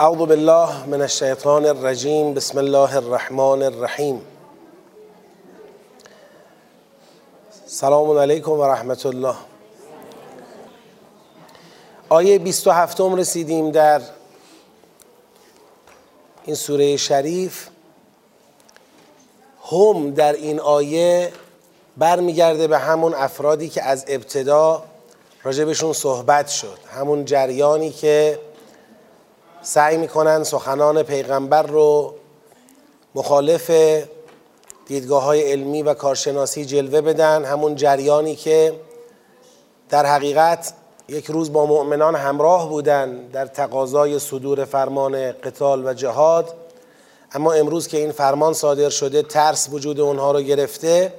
اعوذ بالله من الشیطان الرجیم بسم الله الرحمن الرحیم سلام علیکم و رحمت الله. آیه 27 رسیدیم در این سوره شریف. هم در این آیه برمیگرده به همون افرادی که از ابتدا راجبشون صحبت شد همون جریانی که سعی می‌کنن سخنان پیغمبر رو مخالف دیدگاه های علمی و کارشناسی جلوه بدن. همون جریانی که در حقیقت یک روز با مؤمنان همراه بودن در تقاضای صدور فرمان قتال و جهاد. اما امروز که این فرمان صادر شده ترس وجود اونها رو گرفته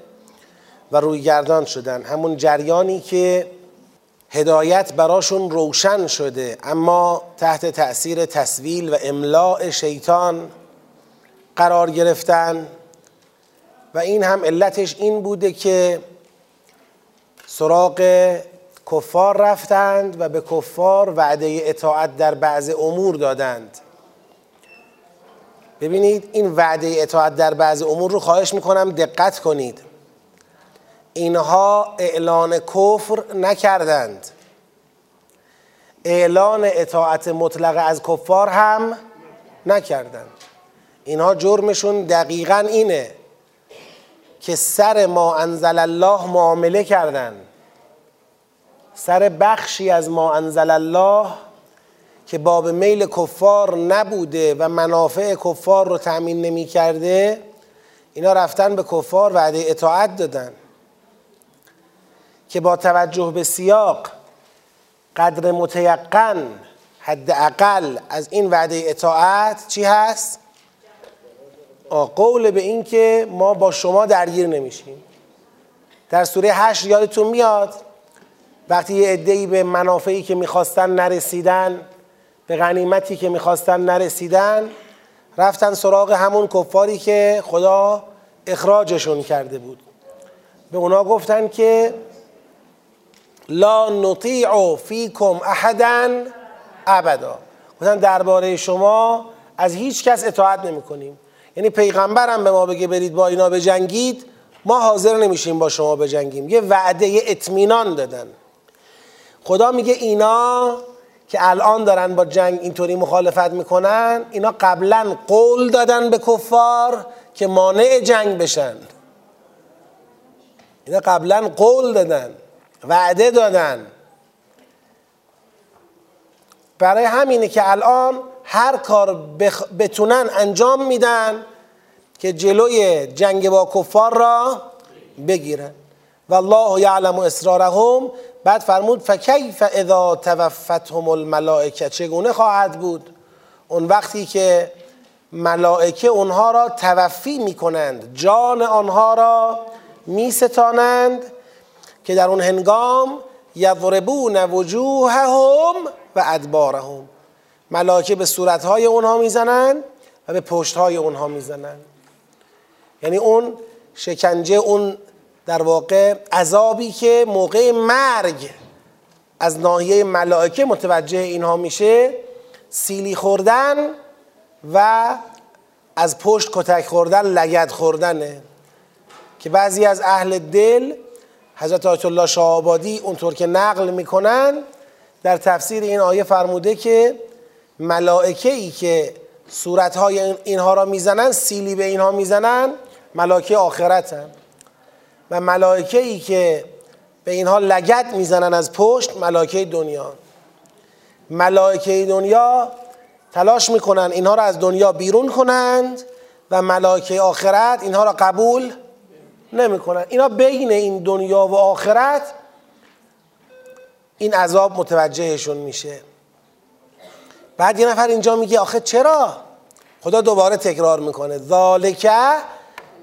و روی گردان شدن. همون جریانی که هدایت براشون روشن شده اما تحت تأثیر تصویل و املاع شیطان قرار گرفتن و این هم علتش این بوده که سراغ کفار رفتند و به کفار وعده اطاعت در بعض امور دادند. ببینید این وعده اطاعت در بعض امور رو خواهش می‌کنم دقت کنید. اینها اعلان کفر نکردند. اعلان اطاعت مطلق از کفار هم نکردند. اینها جرمشون دقیقا اینه که سر ما انزل الله معامله کردن. سر بخشی از ما انزل الله که باب میل کفار نبوده و منافع کفار رو تأمین نمی کرده اینا رفتن به کفار وعده اطاعت دادن. که با توجه به سیاق قدر متیقن حد اقل از این وعده اطاعت چی هست؟ قول به این که ما با شما درگیر نمیشیم. در سوره هشت یادتون میاد؟ وقتی یه عده‌ای به منافعی که می‌خواستن نرسیدن به غنیمتی که می‌خواستن نرسیدن رفتن سراغ همون کفاری که خدا اخراجشون کرده بود. به اونا گفتن که لا نطیع فیکم احدا ابدا. گفتن درباره شما از هیچ کس اطاعت نمی کنیم یعنی پیغمبرم به ما بگه برید با اینا بجنگید ما حاضر نمیشیم با شما بجنگیم. یه وعده اطمینان دادن. خدا میگه اینا که الان دارن با جنگ اینطوری مخالفت می‌کنن اینا قبلا قول دادن به کفار که مانع جنگ بشن. اینا قبلا قول دادن. وعده دادن. برای همینه که الان هر کار بخ... بتونن انجام میدن که جلوی جنگ با کفار را بگیرن. و الله یعلم اسرارهم. بعد فرمود فکیف اذا توفتهم الملائکه. چگونه خواهد بود؟ اون وقتی که ملائکه اونها را توفی می‌کنند جان آنها را میستانند که در اون هنگام یضربون وجوههم و ادبارهم. ملائکه به صورتهای اونها می‌زنن و به پشتهای اونها می‌زنن. یعنی اون شکنجه اون در واقع عذابی که موقع مرگ از ناحیه ملائکه متوجه اینها میشه سیلی خوردن و از پشت کتک خوردن لگد خوردنه. که بعضی از اهل دل حضرت آیت الله شاهآبادی اونطور که نقل می‌کنن در تفسیر این آیه فرموده که ملائکه ای که صورتهای اینها را می‌زنن سیلی به اینها می‌زنن ملائکه آخرت هم. و ملائکه ای که به اینها لگت می‌زنن از پشت ملائکه دنیا ملائکه دنیا تلاش می‌کنن اینها را از دنیا بیرون کنند و ملائکه آخرت اینها را قبول نمی‌کنن. اینا بین این دنیا و آخرت این عذاب متوجهشون میشه. بعد یه نفر اینجا میگه آخه چرا؟ خدا دوباره تکرار می‌کنه. ذالک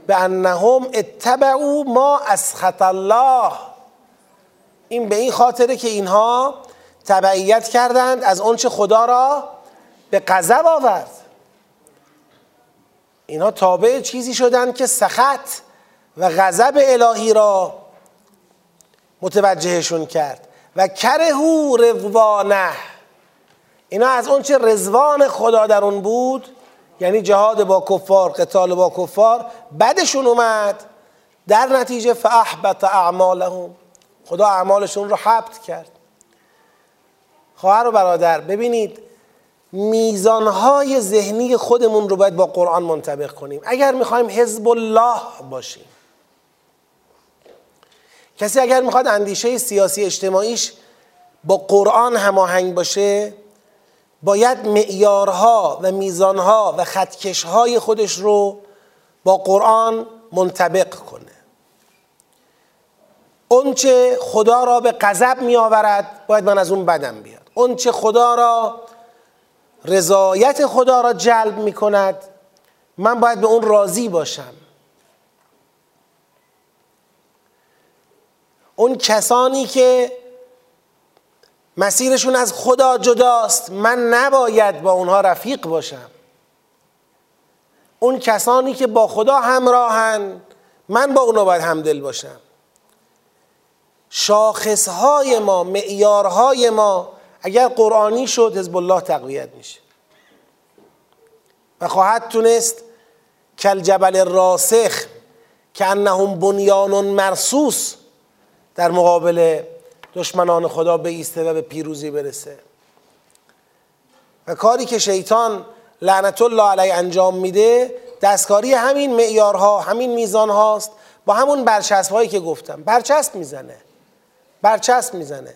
به انهم اتبعوا ما اسخط الله. این به این خاطره که اینها تبعیت کردند از آنچه خدا را به غضب آورد. اینها تابع چیزی شدند که سخط و غضب الهی را متوجهشون کرد. و کرهو رضوانه. اینا از اون چه رزوان خدا در اون بود یعنی جهاد با کفار قتال با کفار بدشون اومد. در نتیجه فاحبط اعمالهم. خدا اعمالشون رو حبت کرد. خواهر و برادر ببینید میزانهای ذهنی خودمون رو باید با قرآن منطبق کنیم. اگر می‌خوایم حزب الله باشیم کسی اگر می‌خواد اندیشه سیاسی اجتماعیش با قرآن هماهنگ باشه باید معیارها و میزانها و خطکشهای خودش رو با قرآن منطبق کنه. اونچه خدا را به غضب می آورد باید من از اون بدم بیاد. اونچه خدا را رضایت خدا را جلب می کند من باید به اون راضی باشم. اون کسانی که مسیرشون از خدا جداست من نباید با اونها رفیق باشم. اون کسانی که با خدا همراهن من با اونها باید همدل باشم. شاخصهای ما معیارهای ما اگر قرآنی شد حزب الله تقویت میشه. و خواهد تونست کل جبل راسخ که انهم بنیان مرسوس در مقابل دشمنان خدا ایسته و به پیروزی برسه. و کاری که شیطان لعنت الله علیه انجام میده دستکاری همین معیارها همین میزان هاست با همون برچسب هایی که گفتم. برچسب می‌زنه. برچسب می‌زنه.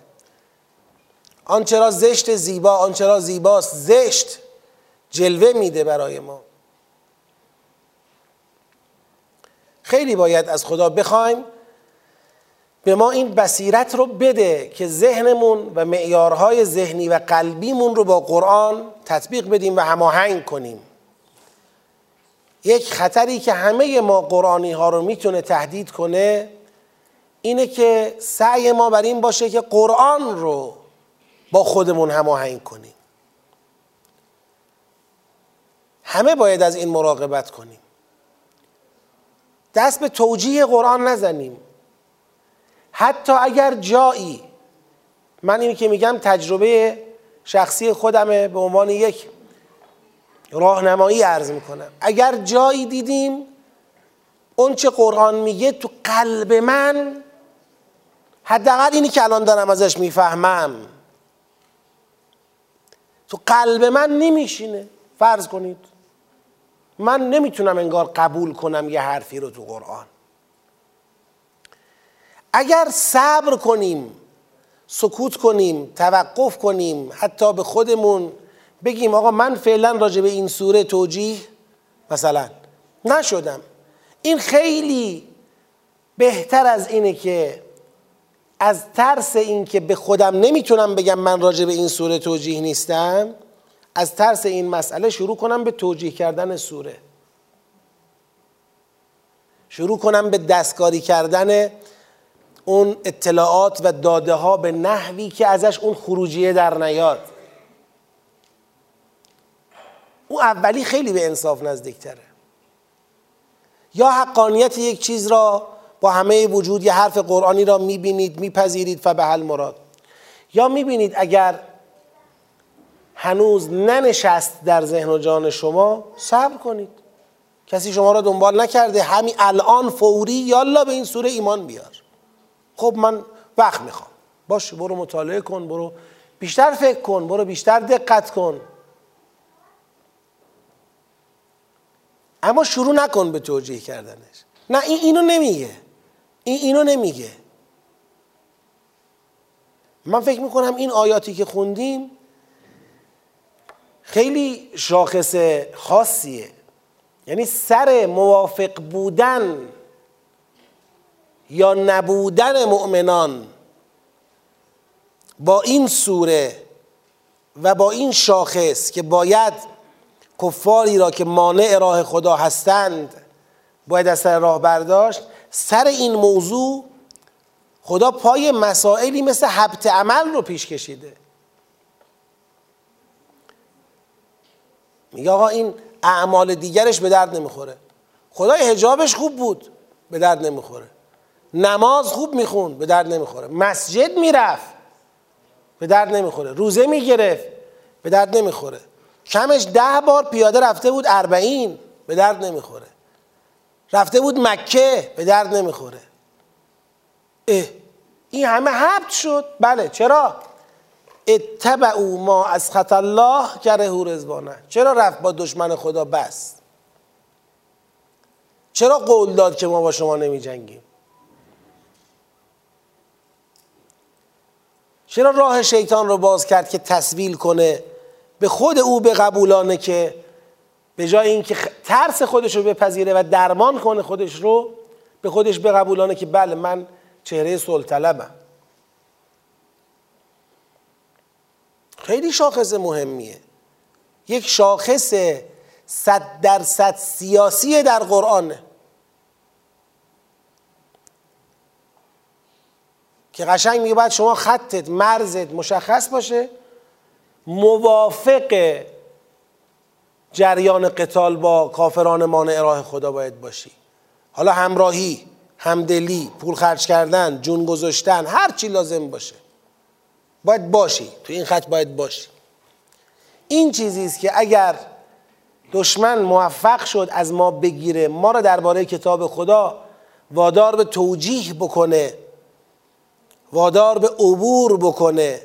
آنچه را زشت زیبا آنچه را زیباست زشت جلوه میده برای ما. خیلی باید از خدا بخوایم. به ما این بصیرت رو بده که ذهنمون و معیارهای ذهنی و قلبیمون رو با قرآن تطبیق بدیم و هماهنگ کنیم. یک خطری که همه ما قرآنی ها رو می‌تونه تهدید کنه اینه که سعی ما بر این باشه که قرآن رو با خودمون هماهنگ کنیم. همه باید از این مراقبت کنیم. دست به توجیه قرآن نزنیم. حتی اگر جایی من اینی که میگم تجربه شخصی خودمه به عنوان یک راهنمایی عرض می‌کنم. اگر جایی دیدیم اون چه قرآن میگه تو قلب من حداقل اینی که الان دارم ازش می‌فهمم. تو قلب من نمیشینه. فرض کنید. من نمی‌تونم انگار قبول کنم یه حرفی رو تو قرآن. اگر صبر کنیم سکوت کنیم توقف کنیم حتی به خودمون بگیم آقا من فعلا راجع به این سوره توجیه مثلا نشدم. این خیلی بهتر از اینه که از ترس اینکه به خودم نمی‌تونم بگم من راجع به این سوره توجیه نیستم از ترس این مسئله شروع کنم به توجیه کردن سوره. شروع کنم به دستکاری کردن اون اطلاعات و داده ها به نحوی که ازش اون خروجیه در نیاد. اون اولی خیلی به انصاف نزدیکتره. یا حقانیت یک چیز را با همه وجود یه حرف قرآنی را می‌بینید میپذیرید فبه مراد. یا می‌بینید اگر هنوز ننشست در ذهن و جان شما صبر کنید. کسی شما را دنبال نکرده همین الان فوری یالا به این سوره ایمان بیار. خب من وقت می‌خوام. باش برو مطالعه کن برو بیشتر فکر کن برو بیشتر دقت کن. اما شروع نکن به توجیه کردنش. نه این اینو نمیگه. این اینو نمیگه. من فکر می‌کنم این آیاتی که خوندیم خیلی شاخص خاصیه. یعنی سر موافق بودن یا نبودن مؤمنان با این سوره و با این شاخص که باید کفاری را که مانع راه خدا هستند باید از سر راه برداشت سر این موضوع خدا پای مسائلی مثل حبت عمل رو پیش کشیده. میگه آقا این اعمال دیگرش به درد نمی‌خوره. خدای هجابش خوب بود به درد نمی‌خوره. نماز خوب میخون به درد نمی‌خوره. مسجد می‌رفت به درد نمی‌خوره. روزه می‌گرفت به درد نمی‌خوره. کمش ده بار پیاده رفته بود اربعین به درد نمی‌خوره. رفته بود مکه به درد نمی‌خوره. اه این همه حبت شد. بله چرا؟ اتبعوا ما از خط الله کره رزوانه چرا رفت با دشمن خدا بس؟ چرا قول داد که ما با شما نمی جنگیم چرا راه شیطان رو باز کرد که تصویل کنه؟ به خود او به قبولانه که به جای اینکه ترس خودش رو بپذیره و درمان کنه خودش رو به خودش به قبولانه که بله من چهره سلطلبم. خیلی شاخص مهمیه. یک شاخص صد درصد سیاسی در قرآنه. که قشنگ میگه باید شما خطت مرزت مشخص باشه. موافق جریان قتال با کافران مانع راه خدا باید باشی. حالا همراهی همدلی پول خرج کردن جون گذاشتن هر چی لازم باشه. باید باشی. تو این خط باید باشی. این چیزی است که اگر دشمن موفق شد از ما بگیره ما را درباره کتاب خدا وادار به توجیه بکنه. وادار به عبور بکنه.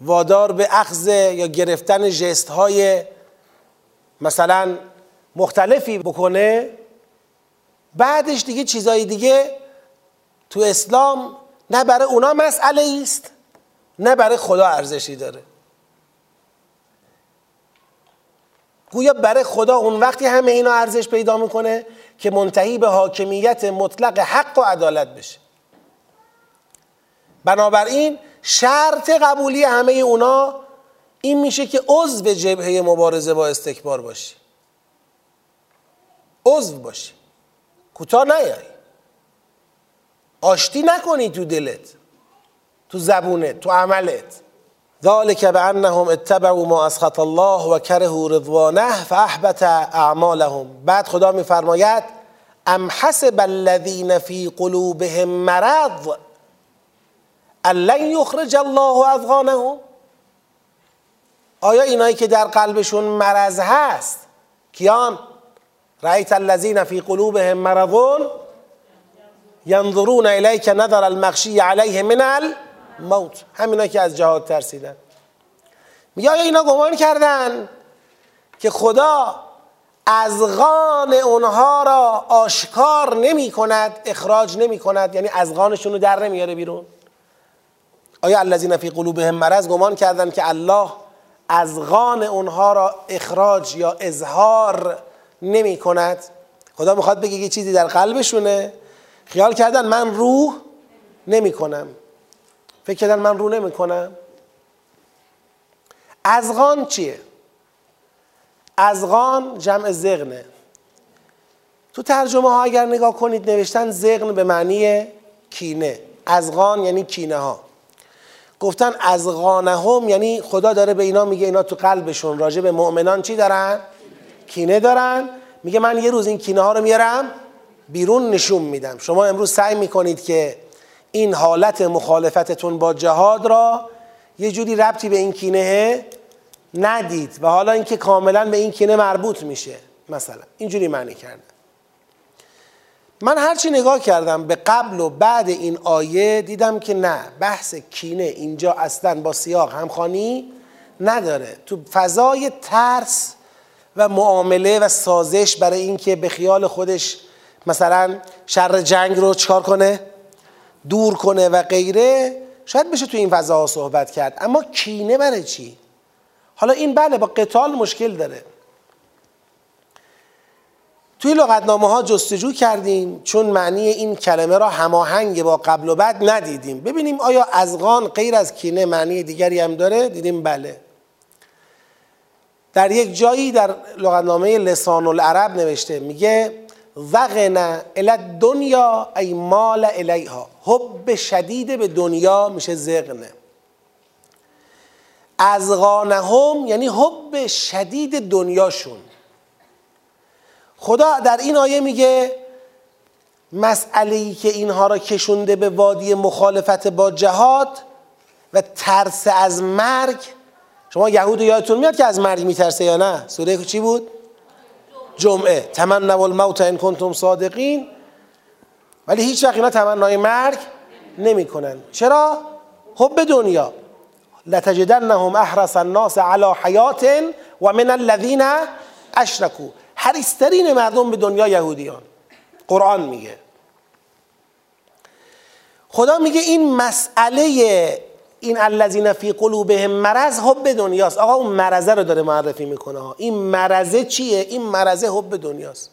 وادار به اخذ یا گرفتن جست های مثلا مختلفی بکنه. بعدش دیگه چیزای دیگه تو اسلام نه برای اونا مسئله است نه برای خدا ارزشی داره. گویا برای خدا اون وقتی همه اینا ارزش پیدا می‌کنه که منتهی به حاکمیت مطلق حق و عدالت بشه. بنابراین شرط قبولی همه اونا این میشه که عضو جبهه مبارزه با استکبار باشی عضو باشی کوتاه نیای. آشتی نکنی تو دلت تو زبونت تو عملت. ذلك بانهم اتبعوا ما اسخط الله و کرهوا رضوانه فاحبط اعمالهم بعد خدا میفرماید ام حسب الذين في قلوبهم مرض لن یخرج الله اذغانهم آیا اینایی که در قلبشون مرض هست کیان؟ رأیت الذین فی قلوبهم مرضون؟ ینظرون الیک نظر المخشی علیه من الموت همینا که از جهاد ترسیدن. میگه آیا اینا گمان کردن که خدا ازغان اونها را آشکار نمی کند اخراج نمی کند یعنی ازغانشون رو در نمیاره بیرون. آیا الذین فی قلوبهم مرض گمان کردن که الله ازغان اونها را اخراج یا اظهار نمی کند؟ خدا می‌خواد بگه یه چیزی در قلبشونه. خیال کردن من روح نمی کنم. فکر کردن من روح نمی کنم ازغان چیه؟ ازغان جمع زغنه. تو ترجمه ها اگر نگاه کنید نوشتن زغن به معنی کینه. ازغان یعنی کینه ها گفتن از هم یعنی خدا داره به اینا میگه اینا تو قلبشون راجع به مؤمنان چی دارن؟ کینه دارن. میگه من یه روز این کینه ها رو میارم بیرون نشون میدم. شما امروز سعی می‌کنید که این حالت مخالفتتون با جهاد را یه جوری ربطی به این کینه ندید و حالا اینکه کاملا به این کینه مربوط میشه مثلا. اینجوری معنی کرده. من هرچی نگاه کردم به قبل و بعد این آیه دیدم که نه بحث کینه اینجا اصلا با سیاق همخانی نداره. تو فضای ترس و معامله و سازش برای اینکه به خیال خودش مثلا شر جنگ رو چکار کنه؟ دور کنه و غیره شاید بشه تو این فضاها صحبت کرد. اما کینه برای چی؟ حالا این بله با قتال مشکل داره. توی لغتنامه ها جستجو کردیم چون معنی این کلمه را هماهنگ با قبل و بعد ندیدیم. ببینیم آیا ازغان غیر از کینه معنی دیگری هم داره؟ دیدیم بله. در یک جایی در لغتنامه لسان العرب نوشته میگه وغنا الی دنیا ای مال الیها. حب شدید به دنیا میشه زغنه ازغانهم یعنی حب شدید دنیاشون. خدا در این آیه میگه مسئله ای که اینها را کشونده به وادی مخالفت با جهاد و ترس از مرگ. شما یهود یادتون میاد که از مرگ میترسه یا نه؟ سوره چی بود؟ جمعه. تمنوا الموت ان کنتم صادقین. ولی هیچ وقت اینا تمنای مرگ نمی‌کنن. چرا؟ حب دنیا. لتجدنهم احرس الناس على حیات و من الذین اشرکوا. حریسترین مردم به دنیا یهودیان. قرآن میگه. خدا میگه این مسئله این الذین فی قلوبهم مرض حب دنیاست. آقا اون مرزه رو داره معرفی می‌کنه. این مرزه چیه؟ این مرزه حب دنیاست.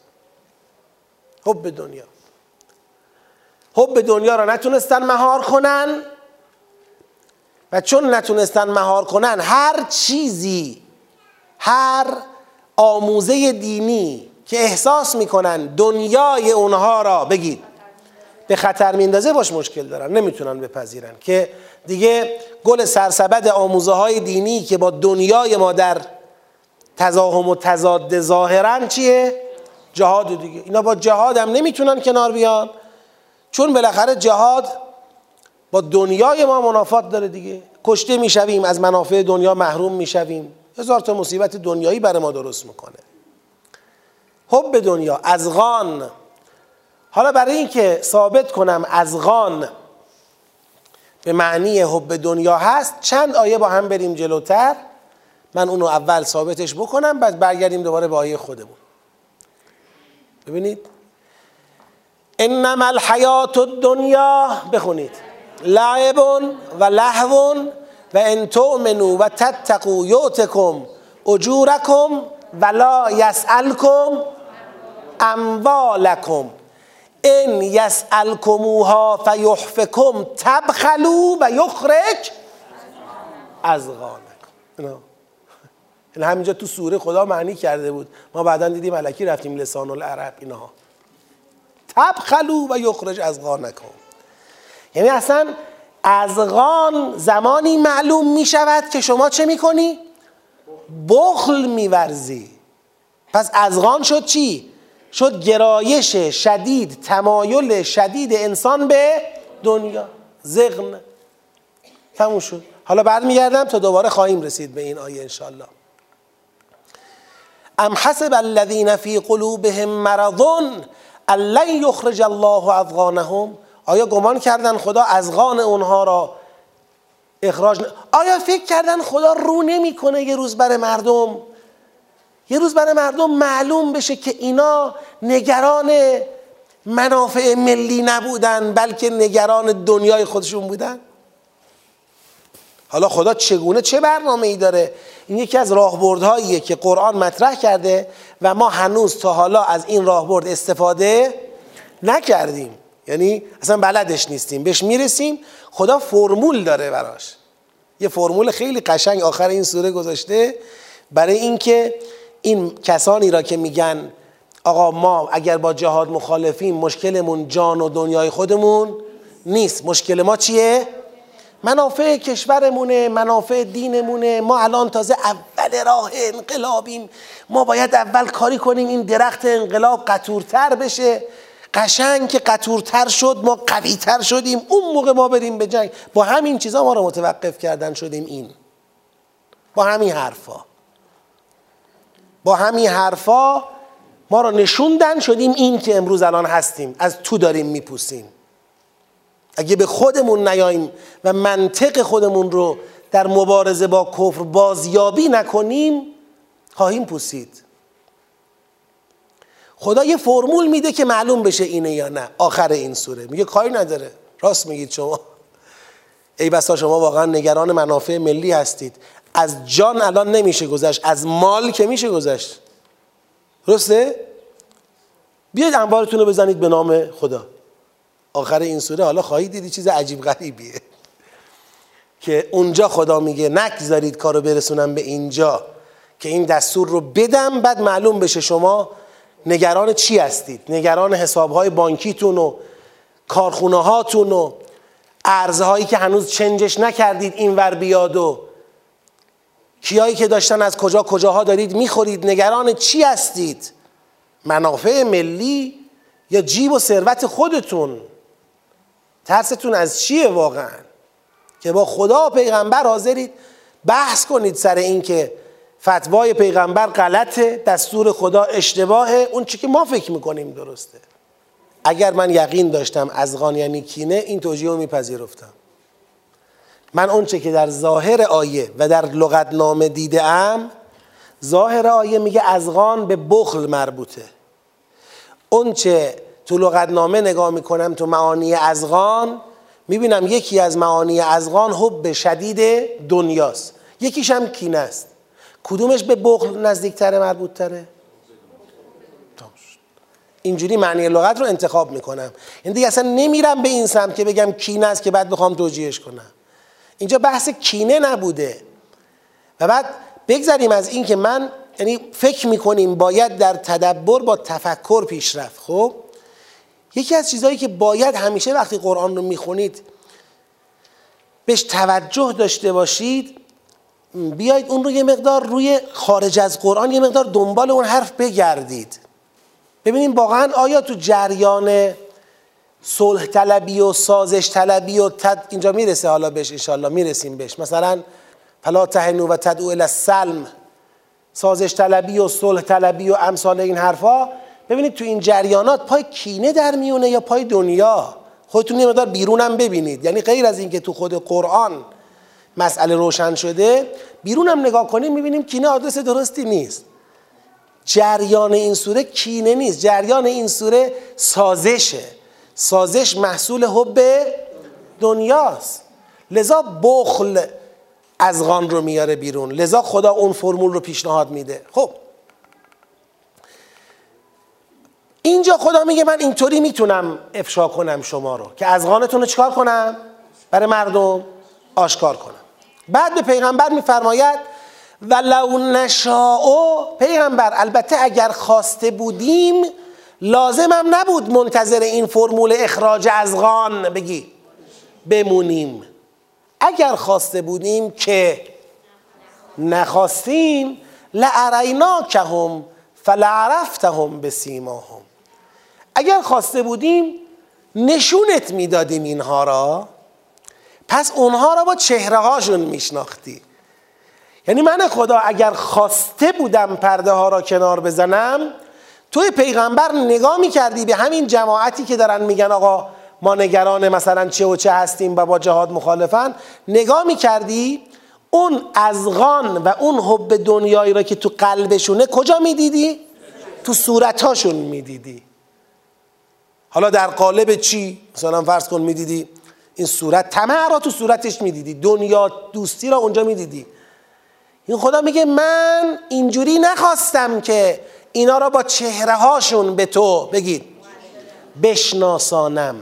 حب دنیا. حب دنیا رو نتونستن مهار کنن و چون نتونستن مهار کنن هر چیزی هر آموزه دینی که احساس می‌کنن دنیای اونها را بگید به خطر میندازه باش مشکل دارن نمی‌تونن بپذیرن که دیگه گل سرسبد آموزه های دینی که با دنیای ما در تزاهم و تضاد ظاهرا چیه؟ جهاد دیگه. اینا با جهاد هم نمی‌تونن کنار بیان. چون بالاخره جهاد با دنیای ما منافات داره دیگه. کشته می‌شویم از منافع دنیا محروم می‌شویم. هزار تا مصیبت دنیایی برای ما درست می‌کنه. حب دنیا ازغان حالا برای اینکه ثابت کنم ازغان به معنی حب دنیا هست چند آیه با هم بریم جلوتر. من اونو اول ثابتش بکنم بعد برگردیم دوباره به آیه خودمون. ببینید. انما الحیات الدنیا بخونید. لعب و لهو و ان تؤمنوا و تتقوا یؤتکم اجورکم ولا یسألکم اموالکم. ان یسألکموها فیحفکم تبخلو و یخرج از غانکم همینجا تو سوره خدا معنی کرده بود. ما بعدا دیدیم ملکی رفتیم لسان العرب اینها. تبخلو و یخرج از غانکم یعنی اصلا ازغان زمانی معلوم می شود که شما چه می کنی؟ بخل میورزی. پس ازغان شد چی؟ شد گرایش شدید تمایل شدید انسان به دنیا. زغن تموم شد. حالا برمیگردم تا دوباره خواهیم رسید به این آیه انشالله ام حسب الذین فی قلوبهم مرض لن یخرج الله افغانهم آیا گمان کردن خدا ازغان اونها را اخراج. آیا فکر کردن خدا رو نمی‌کنه یه روز برای مردم؟ یه روز برای مردم معلوم بشه که اینا نگران منافع ملی نبودن بلکه نگران دنیای خودشون بودن. حالا خدا چگونه چه برنامه ای داره؟ این یکی از راهبردهاییه که قرآن مطرح کرده و ما هنوز تا حالا از این راهبرد استفاده نکردیم. یعنی اصلا بلدش نیستیم بهش می‌رسیم. خدا فرمول داره براش. یه فرمول خیلی قشنگ آخر این سوره گذاشته. برای اینکه این کسانی را که میگن آقا ما اگر با جهاد مخالفیم مشکلمون جان و دنیای خودمون نیست. مشکل ما چیه؟ منافع کشورمونه منافع دینمونه. ما الان تازه اول راه انقلابیم. ما باید اول کاری کنیم این درخت انقلاب قطورتر بشه. قشنگ که قطورتر شد ما قویتر شدیم. اون موقع ما بریم به جنگ. با همین چیزا ما رو متوقف کردن شدیم این. با همین حرفا. با همین حرفا ما رو نشوندن شدیم این که امروز الان هستیم. از تو داریم میپوسیم. اگه به خودمون نیاییم و منطق خودمون رو در مبارزه با کفر بازیابی نکنیم خواهیم پوسید. خدا یه فرمول میده که معلوم بشه اینه یا نه. آخر این سوره. میگه کاری نداره. راست میگید شما. ای بسا شما واقعا نگران منافع ملی هستید. از جان الان نمیشه گذشت از مال که میشه گذشت. درسته؟ بیاید انبارتون رو بزنید به نام خدا. آخر این سوره حالا خواهید دیدی چیز عجیب غریبیه. که اونجا خدا میگه نگذارید کارو برسونم به اینجا که این دستور رو بدم بعد معلوم بشه شما نگران چی هستید؟ نگران حسابهای بانکیتون و کارخونه هاتون و ارزهایی که هنوز چنجش نکردید این ور بیاد و کیایی که داشتن از کجا کجاها دارید می‌خورید؟ نگران چی هستید؟ منافع ملی یا جیب و ثروت خودتون؟ ترستون از چیه واقعا؟ که با خدا و پیغمبر حاضرید بحث کنید سر این که فتوای پیغمبر غلطه دستور خدا اشتباهه. اون چی که ما فکر می‌کنیم درسته. اگر من یقین داشتم ازغان یعنی کینه این توجیه رو میپذیرفتم. من اونچه که در ظاهر آیه و در لغتنامه دیده ام ظاهر آیه میگه ازغان به بخل مربوطه. اونچه تو لغتنامه نگاه می‌کنم تو معانی ازغان می‌بینم یکی از معانی ازغان حب شدید دنیاست. یکیش هم کینه است. کدومش به بخل نزدیکتره مربوطتره؟ اینجوری معنی لغت رو انتخاب می‌کنم. این دیگه اصلا نمیرم به این سمت که بگم کینه است که بعد بخوام توجیهش کنم. اینجا بحث کینه نبوده. و بعد بگذاریم از این که من یعنی فکر می‌کنیم باید در تدبر با تفکر پیش رفت خب؟ یکی از چیزهایی که باید همیشه وقتی قرآن رو می‌خونید بهش توجه داشته باشید بیایید اون رو یه مقدار روی خارج از قرآن یه مقدار دنبال اون حرف بگردید. ببینیم واقعا آیا تو جریان صلح طلبی و سازش طلبی و تد... اینجا می‌رسه حالا بهش انشالله می‌رسیم بهش. مثلا فلا تهنو و تدعو الى السلم. سازش طلبی و صلح طلبی و امثال این حرفا. ببینید تو این جریانات پای کینه در میونه یا پای دنیا؟ خودتون یه مقدار بیرونم ببینید. یعنی غیر از اینکه تو خود قرآن مسئله روشن شده بیرونم نگاه کنیم می‌بینیم کینه آدرس درستی نیست. جریان این سوره کینه نیست. جریان این سوره سازشه. سازش محصول حب دنیاست. لذا بخل از غان رو میاره بیرون. لذا خدا اون فرمول رو پیشنهاد میده. خب. اینجا خدا میگه من اینطوری می‌تونم افشا کنم شما رو که از غانتون رو چکار کنم؟ برای مردم آشکار کنم. بعد به پیغمبر میفرماید ولو نشاء. پیغمبر البته اگر خواسته بودیم لازمم نبود منتظر این فرمول اخراج از غان بگی. بمونیم. اگر خواسته بودیم که نخواستیم لعریناکهم فلعرفتهم بسیماهم. اگر خواسته بودیم نشونت می‌دادیم اینها را. پس اونها را با چهره هاشون میشناختی. یعنی من خدا اگر خواسته بودم پرده ها را کنار بزنم توی پیغمبر نگاه می‌کردی به همین جماعتی که دارن میگن آقا ما نگران مثلا چه و چه هستیم و با جهاد مخالفن نگاه می‌کردی اون ازغان و اون حب دنیایی را که تو قلبشونه کجا می‌دیدی؟ تو صورتهاشون می‌دیدی حالا در قالب چی؟ مثلا فرض کن می‌دیدی این صورت طمع را تو صورتش می‌دیدی دنیا دوستی را اونجا می‌دیدی این خدا میگه من اینجوری نخواستم که اینا را با چهره هاشون به تو بگید. بشناسانم.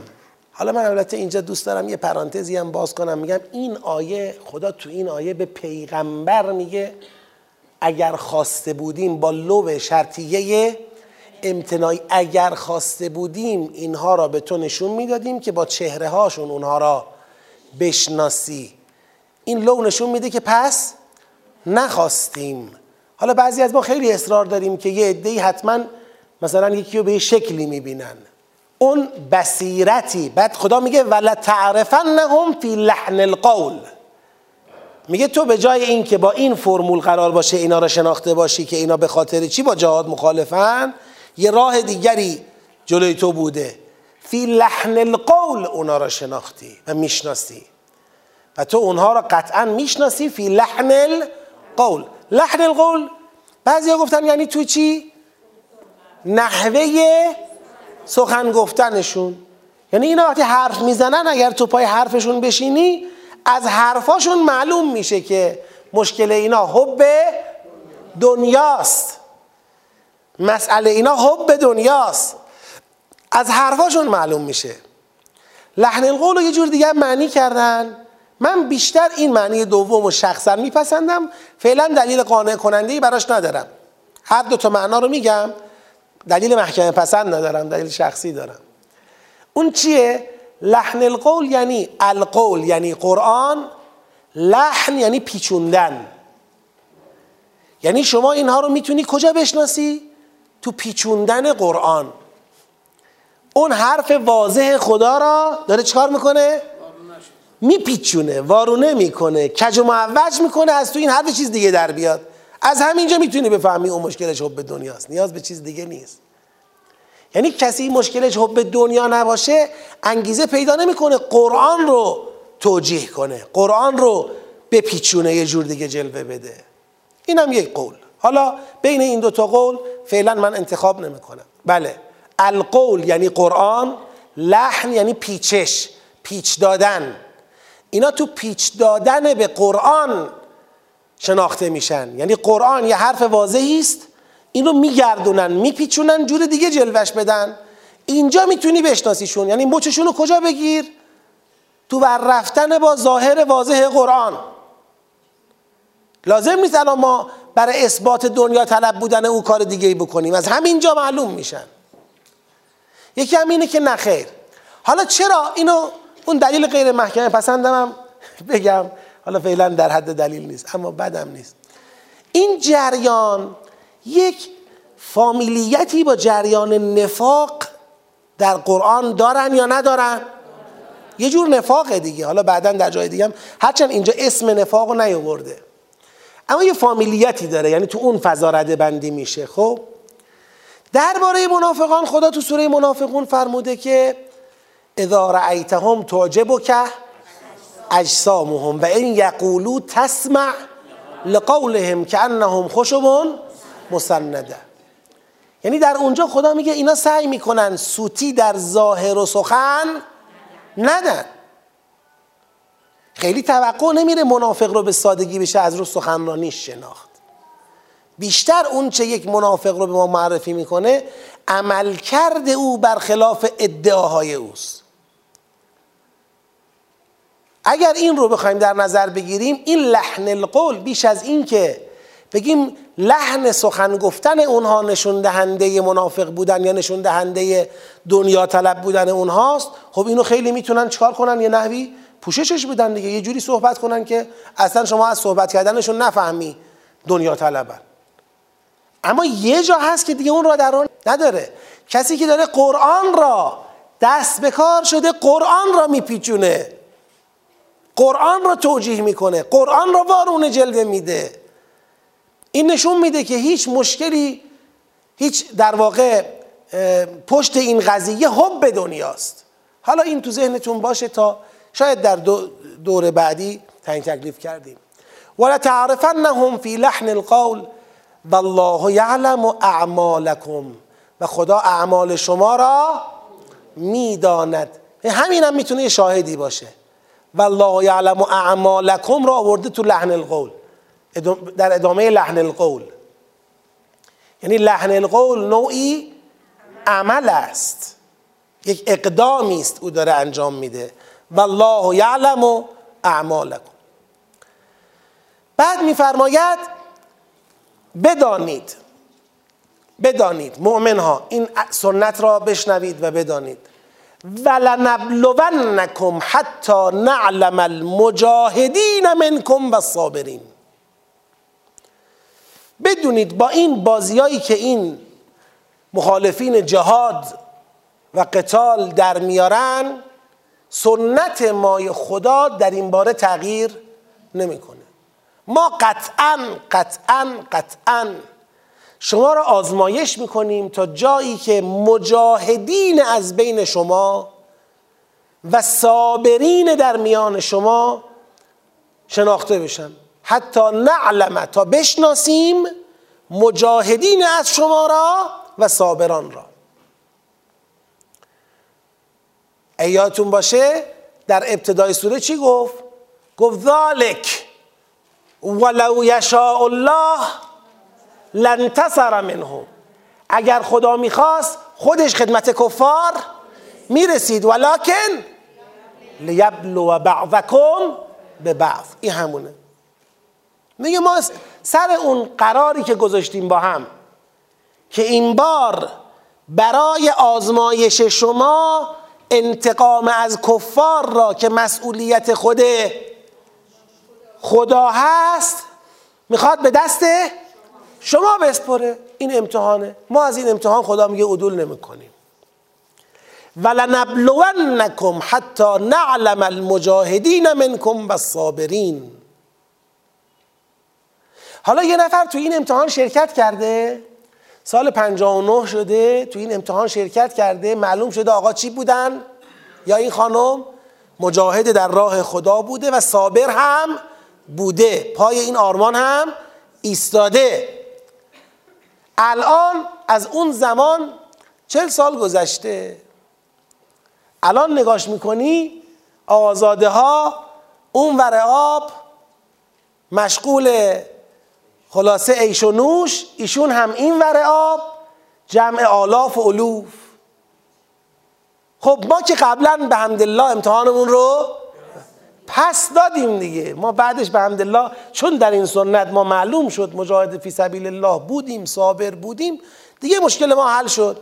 حالا من البته اینجا دوست دارم یه پرانتزی هم باز کنم. میگم این آیه خدا تو این آیه به پیغمبر میگه اگر خواسته بودیم با لو شرطیه امتناعی اگر خواسته بودیم اینها را به تو نشون می‌دادیم که با چهره هاشون اونها را بشناسی. این لو نشون میده که پس نخواستیم. حالا بعضی از ما خیلی اصرار داریم که یه عده‌ای حتما مثلا یکی رو به شکلی می‌بینن. اون بصیرتی. بعد خدا میگه ولا تعرفنهم فی لحن القول. میگه تو به جای این که با این فرمول قرار باشه اینا را شناخته باشی که اینا به خاطر چی با جهاد مخالفن یه راه دیگری جلوی تو بوده. فی لحن القول اونا را شناختی و می‌شناسی. و تو اونها را قطعا می‌شناسی فی لحن القول. لحن القول. بعضی ها گفتن یعنی تو چی؟ نحوه سخن گفتنشون. یعنی اینا وقتی حرف می‌زنن اگر تو پای حرفشون بشینی از حرفاشون معلوم میشه که مشکل اینا حب دنیاست. مسئله اینا حب دنیاست. از حرفاشون معلوم میشه. لحن القول رو یه جور دیگه معنی کردن. من بیشتر این معنی دوم و شخصا میپسندم. فعلا دلیل قانع کننده ای براش ندارم. هر دو تا معنا رو میگم دلیل محکمه پسند ندارم دلیل شخصی دارم. اون چیه؟ لحن القول یعنی القول یعنی قرآن. لحن یعنی پیچوندن. یعنی شما اینها رو می‌تونی کجا بشناسی؟ تو پیچوندن قرآن. اون حرف واضح خدا را داره چکار می‌کنه؟ میپیچونه وارونه می‌کنه کج و معوج می‌کنه از تو این حرف چیز دیگه در بیاد. از همینجا می‌تونی بفهمی اون مشکلش حب دنیاست. نیاز به چیز دیگه نیست. یعنی کسی مشکلش حب دنیا نباشه انگیزه پیدا نمی‌کنه قرآن رو توجیه کنه. قرآن رو بپیچونه یه جور دیگه جلوه بده. اینم یک قول. حالا بین این دو تا قول فعلا من انتخاب نمی‌کنم. بله. القول یعنی قرآن لحن یعنی پیچش پیچ دادن. اینا تو پیچ دادن به قرآن شناخته میشن. یعنی قرآن یه حرف واضحی است. اینو میگردونن میپیچونن جور دیگه جلوش بدن. اینجا می‌تونی بشناسیشون. یعنی مچشون رو کجا بگیر؟ تو ور رفتن با ظاهر واضح قرآن. لازم نیست الان ما برای اثبات دنیا طلب بودن او کار دیگه ای بکنیم. از همینجا معلوم میشن. یکی هم اینه که نخیر حالا چرا اینو اون دلیل غیر محکمه. پسندم هم بگم حالا فعلا در حد دلیل نیست اما بدم نیست. این جریان یک فامیلیتی با جریان نفاق در قرآن دارن یا ندارن؟ یه جور نفاقه دیگه. حالا بعدا در جای دیگه هم هرچند اینجا اسم نفاق رو نیاورده. اما یه فامیلیتی داره یعنی تو اون فضا رده بندی میشه. خب درباره منافقان خدا تو سوره منافقون فرموده که اذا رأیتهم تعجبک اجسامهم و این یقولو تسمع لقولهم که انهم خشب مسنده یعنی در اونجا خدا میگه اینا سعی می‌کنن سوتی در ظاهر و سخن ندن. خیلی توقع نمیره منافق رو به سادگی بشه از رو سخنرانیش شناخت. بیشتر اون چه یک منافق رو به ما معرفی می‌کنه عملکرد او برخلاف ادعاهای اوست. اگر این رو بخوایم در نظر بگیریم این لحن القول بیش از این که بگیم لحن سخن گفتن اونها نشون دهنده منافق بودن یا نشون دهنده دنیا طلب بودن اونهاست خب اینو خیلی می‌تونن چکار کنن؟ یه نحوی پوششش بدن دیگه یه جوری صحبت کنن که اصلا شما از صحبت کردنشون نفهمی دنیا طلبن. اما یه جا هست که دیگه اون را در نداره. کسی که داره قرآن را دست به کار شده قرآن را میپیچونه. قرآن را توجیه می‌کنه. قرآن را وارونه جلوه میده. این نشون میده که هیچ مشکلی هیچ در واقع پشت این قضیه حب دنیاست. حالا این تو ذهنتون باشه تا شاید در دور بعدی تعیین تکلیف کردیم. ولا تعرفنهم فی لحن القول والله یعلم اعمالکم و خدا اعمال شما را می‌داند. همین هم می‌تونه شاهدی باشه. والله یعلم اعمالکم را آورده تو لحن القول. در ادامه لحن القول. یعنی لحن القول نوعی عمل است. یک اقدامی است او داره انجام میده. والله یعلم اعمالکم بعد میفرماید بدانید. بدانید. مؤمن ها این سنت را بشنوید و بدانید. ولنبلونکم حتی نعلم المجاهدین منکم و صابرین بدونید با این بازیایی که این مخالفین جهاد و قتال در میارن سنت مای خدا در این باره تغییر نمی‌کنه. ما قطعا قطعا قطعا شما را آزمایش می‌کنیم تا جایی که مجاهدین از بین شما و صابرین در میان شما شناخته بشن حتی نعلم تا بشناسیم مجاهدین از شما را و صابران را ایاتون باشه در ابتدای سوره چی گفت؟ گفت ذالک ولو یشاء الله لنتصر منهم. اگر خدا می‌خواست خودش خدمت کفار می‌رسید. ولکن لیبلو بعضکم به بعض. این همونه. میگه ما سر اون قراری که گذاشتیم با هم که این بار برای آزمایش شما انتقام از کفار را که مسئولیت خود خدا هست می‌خواد به دست شما بسپره این امتحانه. ما از این امتحان خدا میگه عدول نمی‌کنیم. ولنبلونکم حتی نعلم المجاهدین منکم و صابرین حالا یه نفر تو این امتحان شرکت کرده سال 59 شده تو این امتحان شرکت کرده معلوم شده آقا چی بودن؟ یا این خانم مجاهد در راه خدا بوده و صابر هم بوده پای این آرمان هم ایستاده. الان از اون زمان چل سال گذشته. الان نگاش می‌کنی آزاده ها اون ور آب مشغول خلاصه ایش و نوش ایشون هم این ور آب جمع آلاف و علوف. خب ما که قبلا به حمدالله امتحانمون رو پس دادیم دیگه. ما بعدش به حمدالله چون در این سنت ما معلوم شد مجاهد فی سبیل الله بودیم صابر بودیم دیگه مشکل ما حل شد.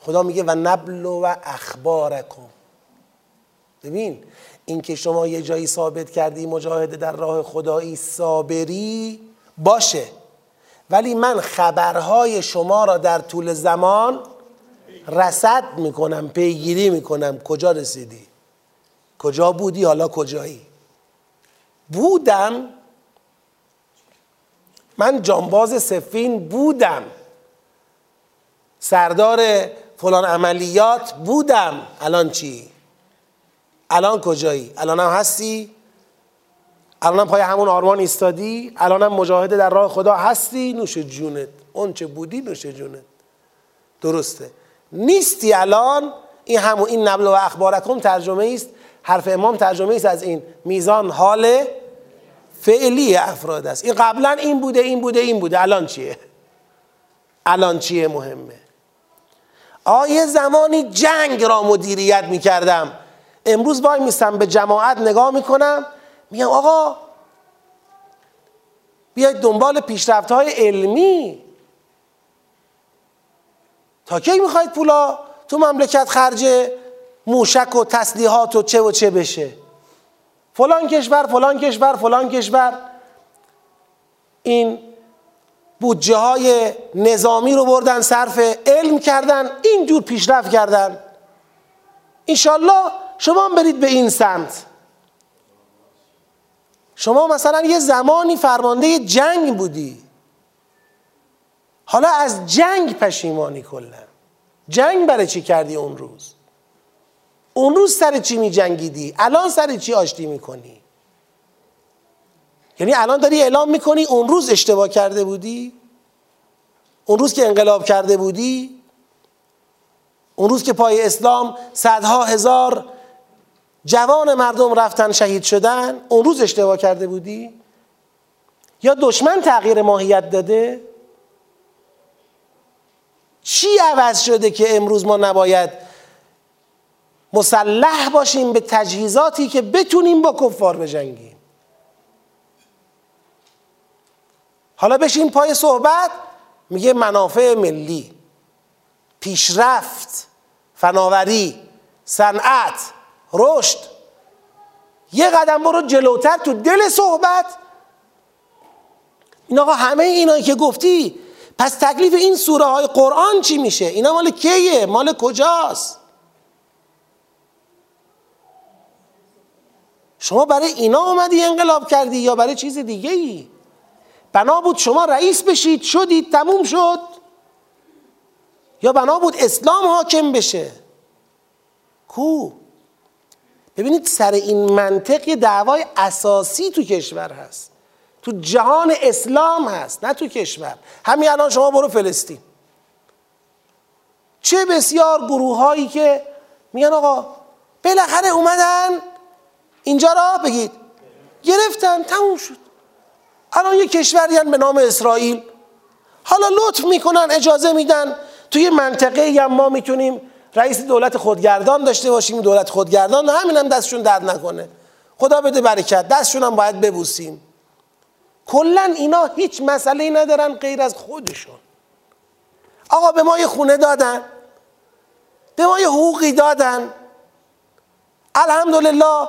خدا میگه و نبل و اخبارکم. ببین این که شما یه جایی ثابت کردی مجاهد در راه خدایی صابری باشه. ولی من خبرهای شما را در طول زمان رسد می‌کنم پیگیری می‌کنم. کجا رسیدی؟ کجا بودی؟ حالا کجایی؟ بودم. من جانباز سفین بودم. سردار فلان عملیات بودم. الان چی؟ الان کجایی؟ الان هستی؟ الان هم پای همون آرمان ایستادی؟ الان هم مجاهده در راه خدا هستی؟ نوش جونت. اون چه بودی نوش جونت. درسته. نیستی الان؟ این همون این نبل و اخبارکم ترجمه است حرف امام ترجمه است از این میزان حال فعلی افراد است. این قبلا این بوده این بوده این بوده. الان چیه؟ الان چیه مهمه؟ آیه زمانی جنگ را مدیریت می‌کردم. امروز وای میستم به جماعت نگاه می‌کنم. میگم آقا بیاید دنبال پیشرفت های علمی. تا کی می‌خواید پولا؟ تو مملکت خرج موشک و تسلیحات و چه و چه بشه. فلان کشور فلان کشور فلان کشور. این بودجه های نظامی رو بردن صرف علم کردن اینجور پیشرفت کردن. انشالله شما هم برید به این سمت. شما مثلا یه زمانی فرمانده جنگ بودی. حالا از جنگ پشیمانی کلا. جنگ برای چی کردی اون روز؟ اون روز سر چی می جنگیدی الان سر چی آشتی می‌کنی؟ یعنی الان داری اعلام می‌کنی اون روز اشتباه کرده بودی؟ اون روز که انقلاب کرده بودی؟ اون روز که پای اسلام صدها هزار جوان مردم رفتن شهید شدن اون روز اشتباه کرده بودی؟ یا دشمن تغییر ماهیت داده؟ چی عوض شده که امروز ما نباید مسلح باشیم به تجهیزاتی که بتونیم با کفار بجنگیم. حالا بشین پای صحبت میگه منافع ملی پیشرفت فناوری صنعت رشد. یه قدم برو جلوتر تو دل صحبت. این آقا همه اینا که گفتی پس تکلیف این سوره های قرآن چی میشه؟ اینا مال کیه؟ مال کجاست؟ شما برای اینا اومدی انقلاب کردی یا برای چیز دیگه ای بنا بود شما رئیس بشید شدید تموم شد. یا بنا بود اسلام حاکم بشه. کو ببینید سر این منطق یه دعوای اساسی تو کشور هست. تو جهان اسلام هست نه تو کشور. همین الان شما برو فلسطین. چه بسیار گروه هایی که میگن آقا بالاخره اومدن اینجا را بگید. گرفتن تموم شد. الان یه کشوری به نام اسرائیل. حالا لطف می‌کنن اجازه میدن. توی منطقه هم ما می‌تونیم رئیس دولت خودگردان داشته باشیم دولت خودگردان همین هم دستشون درد نکنه. خدا بده برکت دستشون هم باید ببوسیم. کلا اینا هیچ مسئله ندارن غیر از خودشون. آقا به ما یه خونه دادن. به ما یه حقوقی دادن. الحمدلله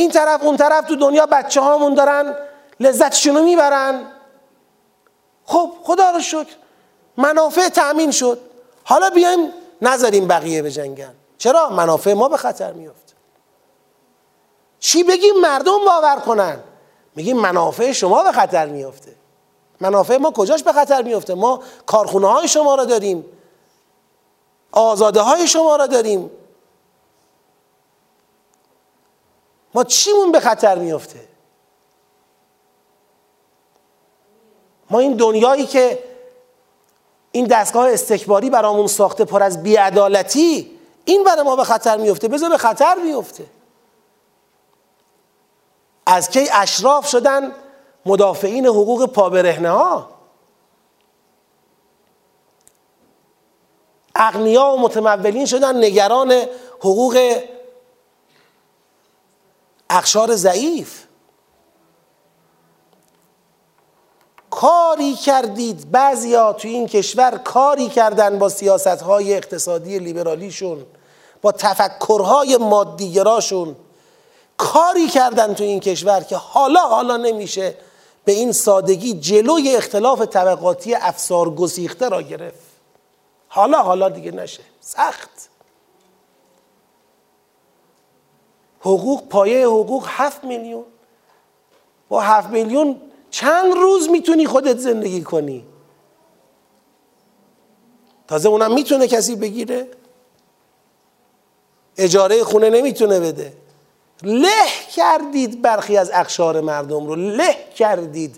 این طرف اون طرف تو دنیا بچه هامون دارن لذتشونو می‌برن. خب خدا رو شکر منافع تأمین شد. حالا بیایم نذاریم بقیه بجنگن. چرا؟ منافع ما به خطر میفته چی بگیم؟ مردم باور کنن. میگیم منافع شما به خطر میفته منافع ما کجاش به خطر میفته ما کارخونه های شما را داریم. آزاده های شما را داریم. ما چیمون به خطر میفته ما این دنیایی که این دستگاه استکباری برامون ساخته پر از بیعدالتی این برای ما به خطر میفته بذار به خطر میفته از کی اشراف شدن مدافعین حقوق پابرهنه ها؟ اغنیا و متمولین شدن نگران حقوق اخشار ضعیف. کاری کردید بعضیا تو این کشور کاری کردن با سیاست های اقتصادی لیبرالیشون با تفکرهای مادیگراشون. کاری کردن تو این کشور که حالا حالا نمیشه به این سادگی جلوی اختلاف طبقاتی افسار گسیخته را گرفت. حالا حالا دیگه نشه. سخت. حقوق پایه حقوق هفت میلیون. با هفت میلیون چند روز می‌تونی خودت زندگی کنی؟ تازه اونم می‌تونه کسی بگیره. اجاره خونه نمی‌تونه بده. له کردید برخی از اقشار مردم رو. له کردید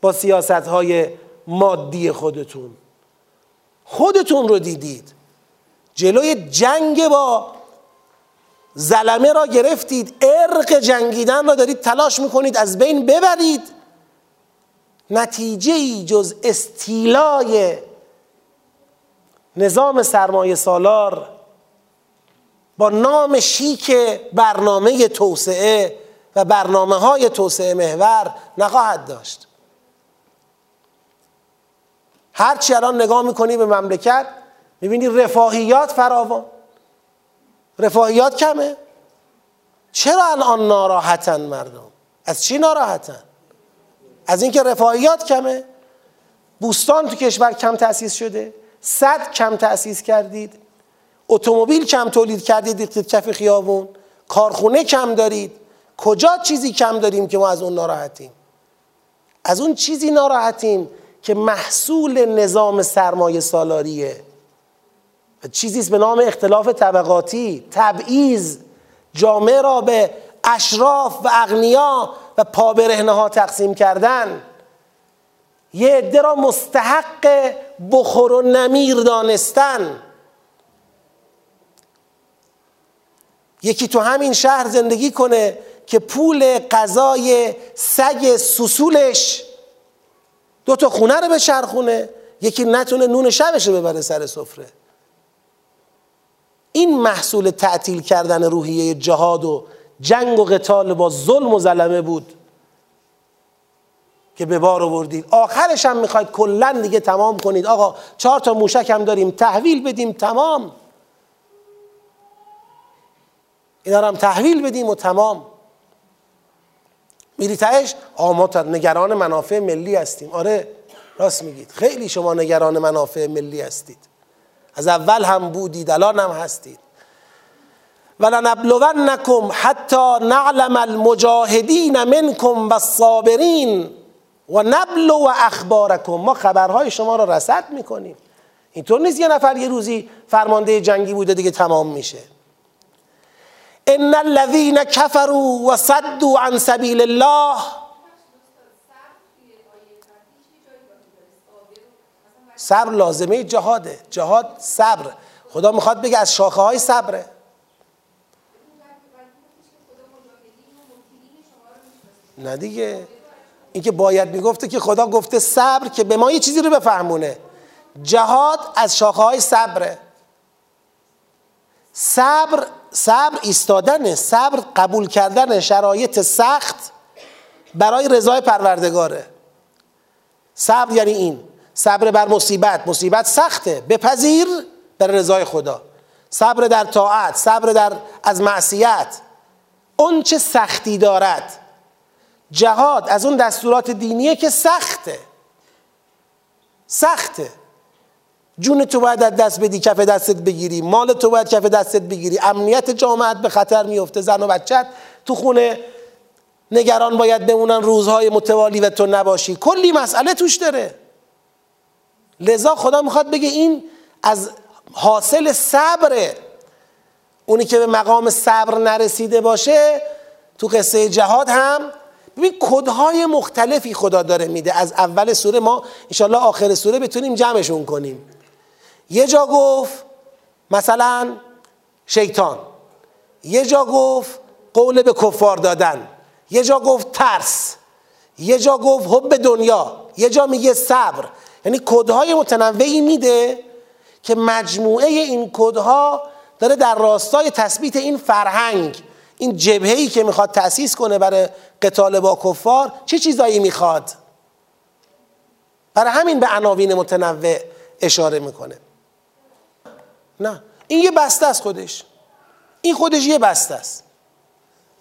با سیاست های مادی خودتون. خودتون رو دیدید. جلوی جنگ با زلمه را گرفتید ارق جنگیدن را دارید تلاش می‌کنید از بین ببرید. نتیجه ای جز استیلای نظام سرمایه سالار با نام شیک برنامه توسعه و برنامه های توسعه محور نخواهد داشت. هرچی الان نگاه می‌کنی به مملکت می‌بینی رفاهیات فراوان. رفاهیات کمه؟ چرا الان ناراحتن مردم؟ از چی ناراحتن؟ از اینکه رفاهیات کمه؟ بوستان تو کشور کم تأسیس شده؟ صد کم تأسیس کردید؟ اتومبیل کم تولید کردید؟ کف خیابون؟ کارخونه کم دارید؟ کجا چیزی کم داریم که ما از اون ناراحتیم؟ از اون چیزی ناراحتیم که محصول نظام سرمایه سالاریه. چیزی به نام اختلاف طبقاتی. تبعیض جامعه را به اشراف و اغنیا و پابرهنه ها تقسیم کردن. یه عده را مستحق بخور و نمیر دانستن. یکی تو همین شهر زندگی کنه که پول غذای سگ سوسولش دو تا خونه رو به شرخونه یکی نتونه نون شبش رو ببره سر سفره. این محصول تعطیل کردن روحیه جهاد و جنگ و قتال با ظلم و ظلمه بود که به بار آوردید. آخرش هم می‌خواید کلا دیگه تمام کنید. آقا چهار تا موشک هم داریم تحویل بدیم تمام. اینا رو هم تحویل بدیم و تمام. میری تهش؟ ما نگران منافع ملی هستیم. آره راست میگید. خیلی شما نگران منافع ملی هستید. از اول هم بودید الان هم هستید. ولنبلونکم حتی نعلم المجاهدین منکم و الصابرین و نبلو و اخبارکم. ما خبرهای شما را رسد می‌کنیم. اینطور نیست یه نفر یه روزی فرمانده جنگی بوده دیگه تمام میشه. ان الذين كفروا وصدوا عن سبيل الله صبر لازمه جهاده. جهاد صبر. خدا می‌خواد بگه از شاخه های صبره. نه دیگه. اینکه باید می‌گفته که خدا گفته صبر که به ما یه چیزی رو بفهمونه. جهاد از شاخه های صبره. صبر صبر ایستادن صبر قبول کردن شرایط سخت برای رضای پروردگاره. صبر یعنی این. صبر بر مصیبت. مصیبت سخته. بپذیر بر رضای خدا. صبر در طاعت صبر در از معصیت. اون چه سختی دارد. جهاد از اون دستورات دینیه که سخته. سخته. جون تو باید از دست بدی کف دستت بگیری. مال تو باید کف دستت بگیری. امنیت جامعت به خطر میفته. زن و بچت تو خونه نگران باید بمونن. روزهای متوالی و تو نباشی. کلی مسئله توش داره. لذا خدا می‌خواد بگه این از حاصل صبره اونی که به مقام صبر نرسیده باشه تو قصه جهاد هم ببین کدهای مختلفی خدا داره میده. از اول سوره ما انشالله آخر سوره بتونیم جمعشون کنیم. یه جا گفت مثلا شیطان. یه جا گفت قول به کفار دادن. یه جا گفت ترس. یه جا گفت حب دنیا. یه جا میگه صبر. یعنی کدهای متنوعی میده که مجموعه این کدها داره در راستای تثبیت این فرهنگ این جبهه‌ای که می‌خواد تأسیس کنه برای قتال با کفار چه چیزایی می‌خواد؟ برای همین به عناوین متنوع اشاره می‌کنه. نه این یه بسته است خودش. این خودش یه بسته است.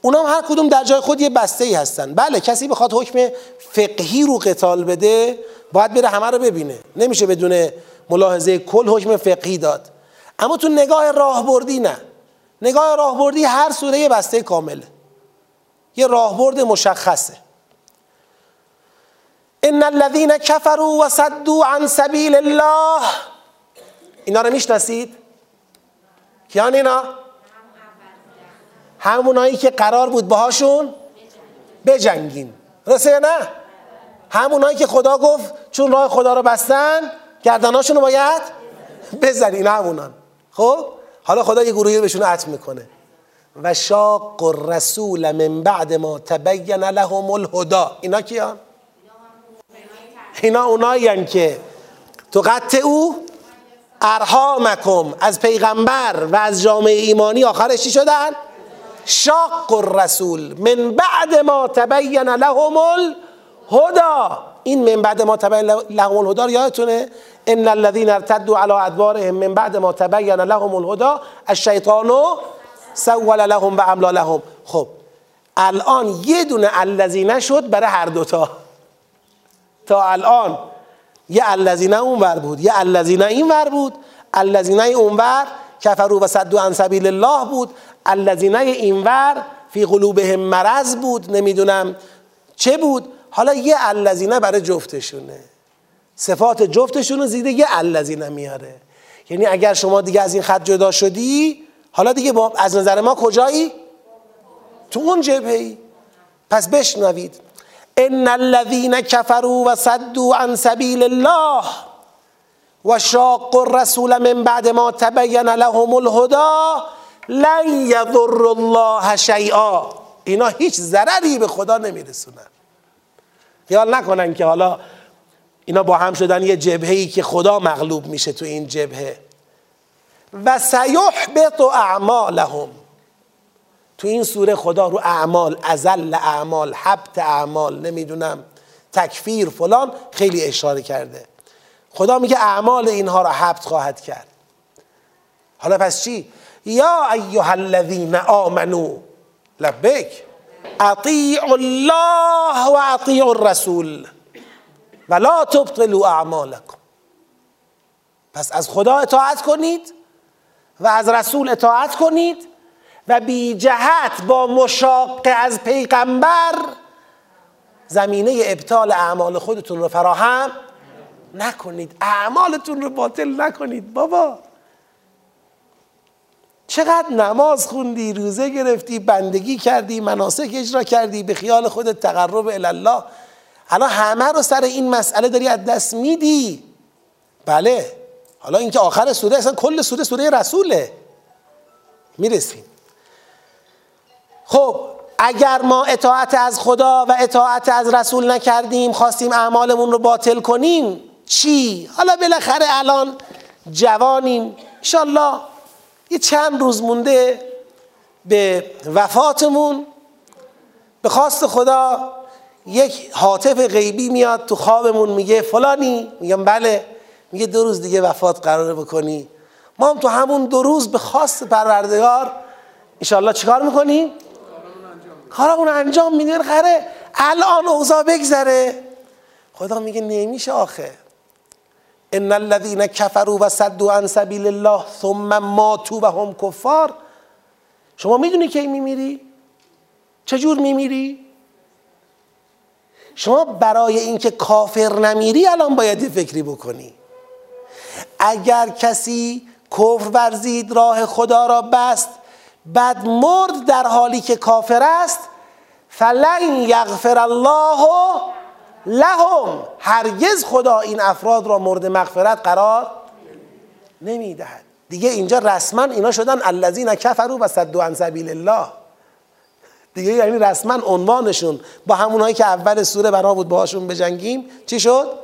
اونا هر کدوم در جای خود یه بسته ای هستن. بله کسی بخواد حکم فقهی رو قتال بده باید بره همه رو ببینه. نمیشه بدون ملاحظه کل حکم فقهی داد. اما تو نگاه راهبردی نه. نگاه راهبردی هر سوره یه بسته کامله. یه راهبرد مشخصه. ان الذين كفروا وصدوا عن سبيل الله. اینا رو می‌شناسید؟ کیان اینا؟ همونایی که قرار بود باهاشون بجنگیم. راسته یا نه؟ همونایی که خدا گفت چون راه خدا رو بستن گردناشون رو باید بزنین همونان. خب؟ حالا خدا یه گروهی رو بهشون عطف می‌کنه. و شاق الرسول من بعد ما تبین لهم الهدا اینا کیان اینا اونایی که تو قطع او ارحامکم از پیغمبر و از جامعه ایمانی آخرش چی شدن؟ شاق الرسول من بعد ما تبین لهم الهدا این من بعد ما تبین لهم الهدا یادتونه؟ ان الذين ارتدوا على ادبارهم من بعد ما تبین لهم الهدا الشیطان سول لهم و املا لهم. خب الان یه دونه الذین شد برای هر دوتا تا. الان یه الذین اونور بود یه الذین این ور بود الذین اونور کفروا و صدوا عن سبیل الله بود الذین اینور فی قلوبهم مرض بود نمی‌دونم چه بود. حالا یه الذین برای جفتشونه. صفات جفتشون رو زیده یه الذین میاره. یعنی اگر شما دیگه از این خط جدا شدی حالا دیگه با از نظر ما کجایی؟ تو اون جبهه ای. پس بشنوید. ان الذين كفروا وصدوا عن سبيل الله و شاق الرسول من بعد ما تبین لهم الهدا لن یضر الله شیئا. اینا هیچ ضرری به خدا نمیرسونن. خیال نکنن که حالا اینا با هم شدن یه جبهه که خدا مغلوب میشه تو این جبهه. و سیحبط اعمالهم. تو این سوره خدا رو اعمال ازل اعمال حبت اعمال نمی‌دونم تکفیر فلان خیلی اشاره کرده. خدا میگه اعمال اینها را حبت خواهد کرد. حالا پس چی؟ یا ایها الذین آمنو لبیک اطیع الله و اطیع الرسول. ولا تبطلوا اعمالکم پس از خدا اطاعت کنید و از رسول اطاعت کنید و بی جهت با مشاقه از پیغمبر زمینه ابطال اعمال خودتون رو فراهم نکنید. اعمالتون رو باطل نکنید بابا. چقدر نماز خوندی روزه گرفتی بندگی کردی مناسک اجرا کردی به خیال خودت تقرب الله حالا همه رو سر این مسئله داری از دست میدی. بله. حالا اینکه آخر سوره اصلا کل سوره سوره رسوله. می‌رسیم. خب اگر ما اطاعت از خدا و اطاعت از رسول نکردیم خواستیم اعمالمون رو باطل کنیم چی؟ حالا بالاخره الان جوانیم. انشالله یه چند روز مونده به وفاتمون. به خواست خدا یک حاطف غیبی میاد تو خوابمون میگه فلانی. میگم بله. میگه دو روز دیگه وفات قراره بکنی. ما هم تو همون دو روز به خواست پروردگار انشالله چیکار می‌کنیم؟ کارمون انجام میدیم. خره الان اوضاع بگذره. خدا میگه نمیشه آخه. ان الذين كفروا و صدوا عن سبیل الله ثم ماتوا و هم کفار شما می‌دونی کی میمیری؟ چجور میمیری؟ شما برای اینکه کافر نمیری الان باید یه فکری بکنی. اگر کسی کفر ورزید راه خدا را بست بعد مرد در حالی که کافر است فلن یغفر الله لهم. هرگز خدا این افراد را مورد مغفرت قرار نمی‌دهد. دیگه اینجا رسما اینا شدن الذین کفروا و صدوا عن سبیل الله. دیگه یعنی رسما عنوانشون با همونهایی که اول سوره بنا بود باهاشون بجنگیم چی شد؟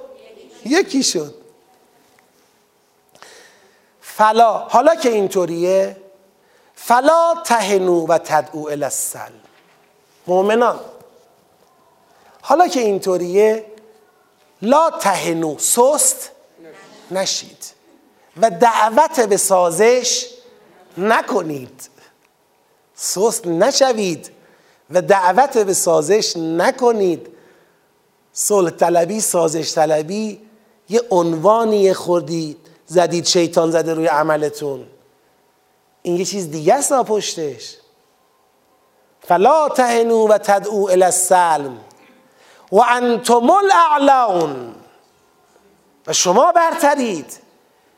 یکی شد. فلا حالا که اینطوریه فلا تهنو و تدعو الی السلم. مؤمنان حالا که اینطوریه لا تهنو سست نشید. و دعوت به سازش نکنید. سست نشوید و دعوت به سازش نکنید. صلح طلبی سازش طلبی یه عنوانی خوردید زدید شیطان زده روی عملتون. این یه چیز دیگه است پشتش فلا تهنو و تدعو الى السلم. و انتم الاعلون. و شما برترید.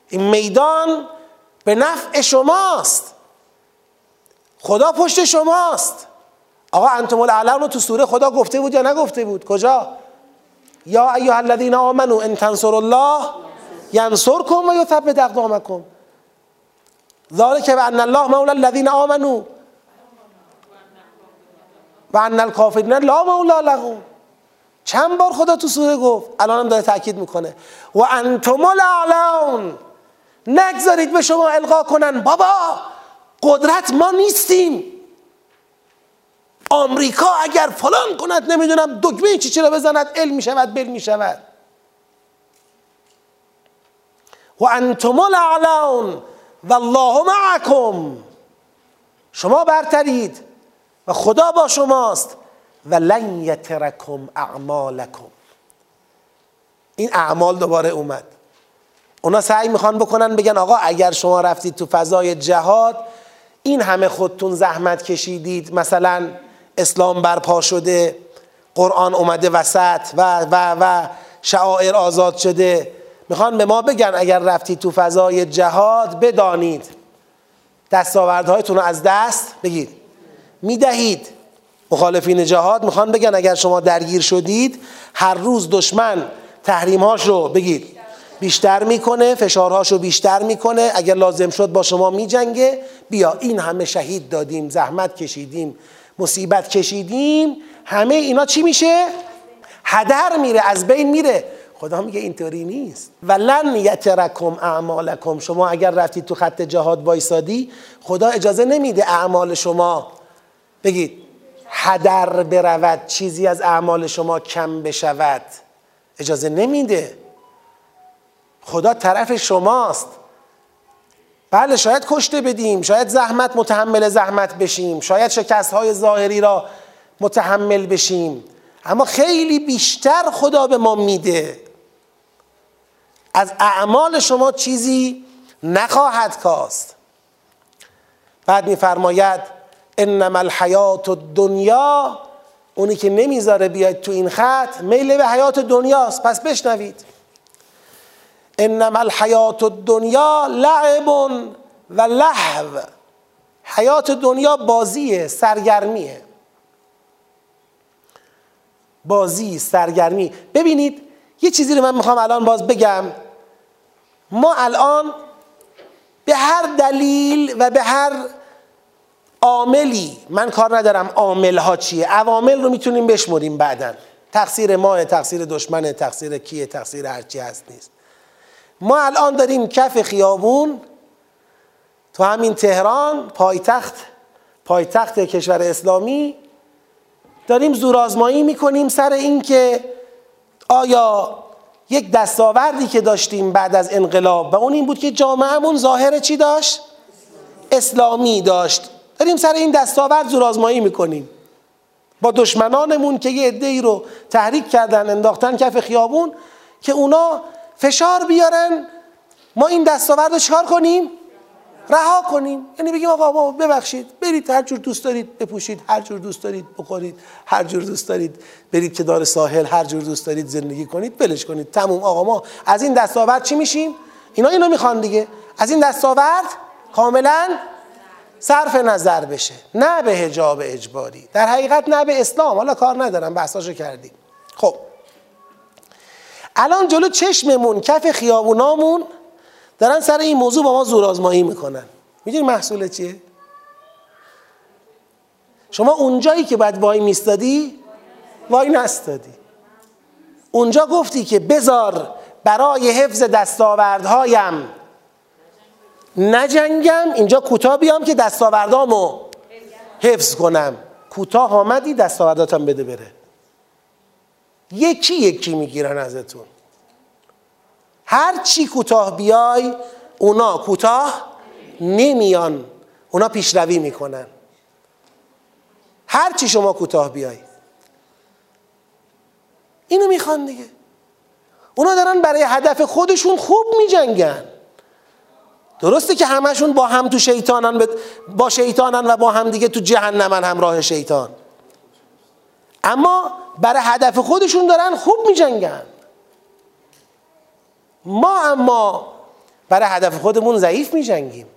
این میدان به نفع شماست. خدا پشت شماست. آقا انتم الاعلون تو سوره خدا گفته بود یا نگفته بود؟ کجا؟ یا ایها الذین آمنوا ان تنصروا الله ینصرکم و یثبت اقدامکم. ذالک بان الله مولا الذین آمنوا. و ان الکافرین لا مولا لهم. چند بار خدا تو سوره گفت؟ الان هم داره تاکید می‌کنه. و انتم الاعلون نگذارید به شما القا کنن. بابا قدرت ما نیستیم. آمریکا اگر فلان کند نمی‌دونم دکمه چی چرا بزند علم می‌شود بل می‌شود. و انتم الاعلون و الله معکم. شما برترید. و خدا با شماست. و لن یترکم اعمالکم. این اعمال دوباره اومد. اونا سعی می‌خوان بکنن بگن آقا اگر شما رفتید تو فضای جهاد این همه خودتون زحمت کشیدید. مثلا اسلام برپا شده قرآن اومده وسط و و و شعائر آزاد شده. می‌خوان به ما بگن اگر رفتید تو فضای جهاد بدانید. دستاوردهایتون رو از دست بگید می‌دهید. مخالفین جهاد می‌خوان بگن اگر شما درگیر شدید هر روز دشمن تحریمهاش رو بگید. بیشتر می‌کنه فشارهاش رو بیشتر می‌کنه. اگر لازم شد با شما میجنگه. بیا این همه شهید دادیم زحمت کشیدیم مصیبت کشیدیم. همه اینا چی میشه؟ هدر میره از بین میره. خدا میگه اینطوری نیست. ولن یترکم اعمالکم. شما اگر رفتید تو خط جهاد وایسادی خدا اجازه نمیده اعمال شما. بگید. هدر برود چیزی از اعمال شما کم بشود. اجازه نمیده. خدا طرف شماست. بله شاید کشته بدیم شاید زحمت متحمل زحمت بشیم شاید شکست های ظاهری را متحمل بشیم. اما خیلی بیشتر خدا به ما میده. از اعمال شما چیزی نخواهد کاست. بعد میفرماید انما الحیات الدنیا اونی که نمی‌ذاره بیاید تو این خط میل به حیات دنیاست. پس بشنوید. انما الحیات الدنیا لعب و لحو حیات دنیا بازیه سرگرمیه. بازی سرگرمی. ببینید یه چیزی رو من می‌خوام الان باز بگم. ما الان به هر دلیل و به هر عاملی. من کار ندارم عامل ها چیه. عوامل رو می‌تونیم بشمریم بعدا. تقصیر ماه تقصیر دشمن تقصیر کیه تقصیر هرچی هست نیست. ما الان داریم کف خیابون تو همین تهران پایتخت پایتخت کشور اسلامی. داریم زورآزمایی می‌کنیم سر اینکه آیا یک دستاوردی که داشتیم بعد از انقلاب و اون این بود که جامعهمون ظاهر چی داشت؟ اسلامی داشت. داریم سر این دستاورد زورآزمایی می‌کنیم. با دشمنانمون که یه عده رو تحریک کردن انداختن کف خیابون که اونا فشار بیارن ما این دستاورد رو چکار کنیم؟ رها کنیم. یعنی بگیم آقا ببخشید برید هر جور دوست دارید بپوشید هر جور دوست دارید بخورید هر جور دوست دارید برید که دار ساحل هر جور دوست دارید زندگی کنید بلش کنید. تموم. آقا ما از این دستاورد چی میشیم؟ اینا اینو می‌خوان دیگه. از این دستاورد کاملا صرف نظر بشه نه به هجاب اجباری. در حقیقت نه به اسلام. حالا کار ندارم بحثاشو کردیم خب. الان جلو چشممون کف خیابونامون دارن سر این موضوع با ما زور آزمایی می‌کنن. می‌دونی محصول چیه؟ شما اونجایی که باید وای میستادی وای نستادی. اونجا گفتی که بزار برای حفظ دستاوردهایم نجنگم اینجا کوتاه بیام که دستاوردامو حفظ کنم. کوتاه آمدی دستاورداتم بده بره. یکی یکی می‌گیرن ازتون. هر چی کوتاه بیای اونا کوتاه نمیان. اونا پیشروی می‌کنن. هر چی شما کوتاه بیای. اینو می‌خوان دیگه. اونا دارن برای هدف خودشون خوب میجنگن. درسته که همشون با هم تو شیطانن با شیطانن و با هم دیگه تو جهنمن همراه شیطان. اما برای هدف خودشون دارن خوب میجنگن. ما اما برای هدف خودمون ضعیف میجنگیم.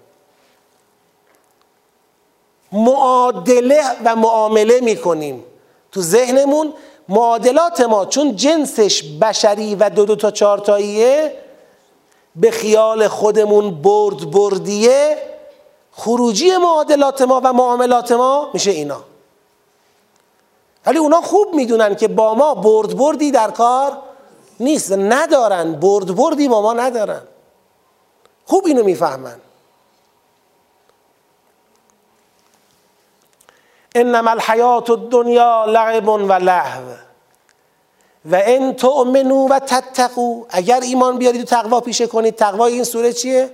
معادله و معامله می‌کنیم تو ذهنمون. معادلات ما چون جنسش بشری و دو دو تا چارتاییه به خیال خودمون برد بردیه خروجی معادلات ما و معاملات ما میشه اینا. ولی اونا خوب می‌دونن که با ما برد بردی در کار نیست ندارن. برد بردی با ما ندارن. خوب اینو می‌فهمن. انما الحیات الدنیا لعب و لهو. و ان تؤمنو و تتقو اگر ایمان بیارید و تقوا پیشه کنید تقوا این سوره چیه؟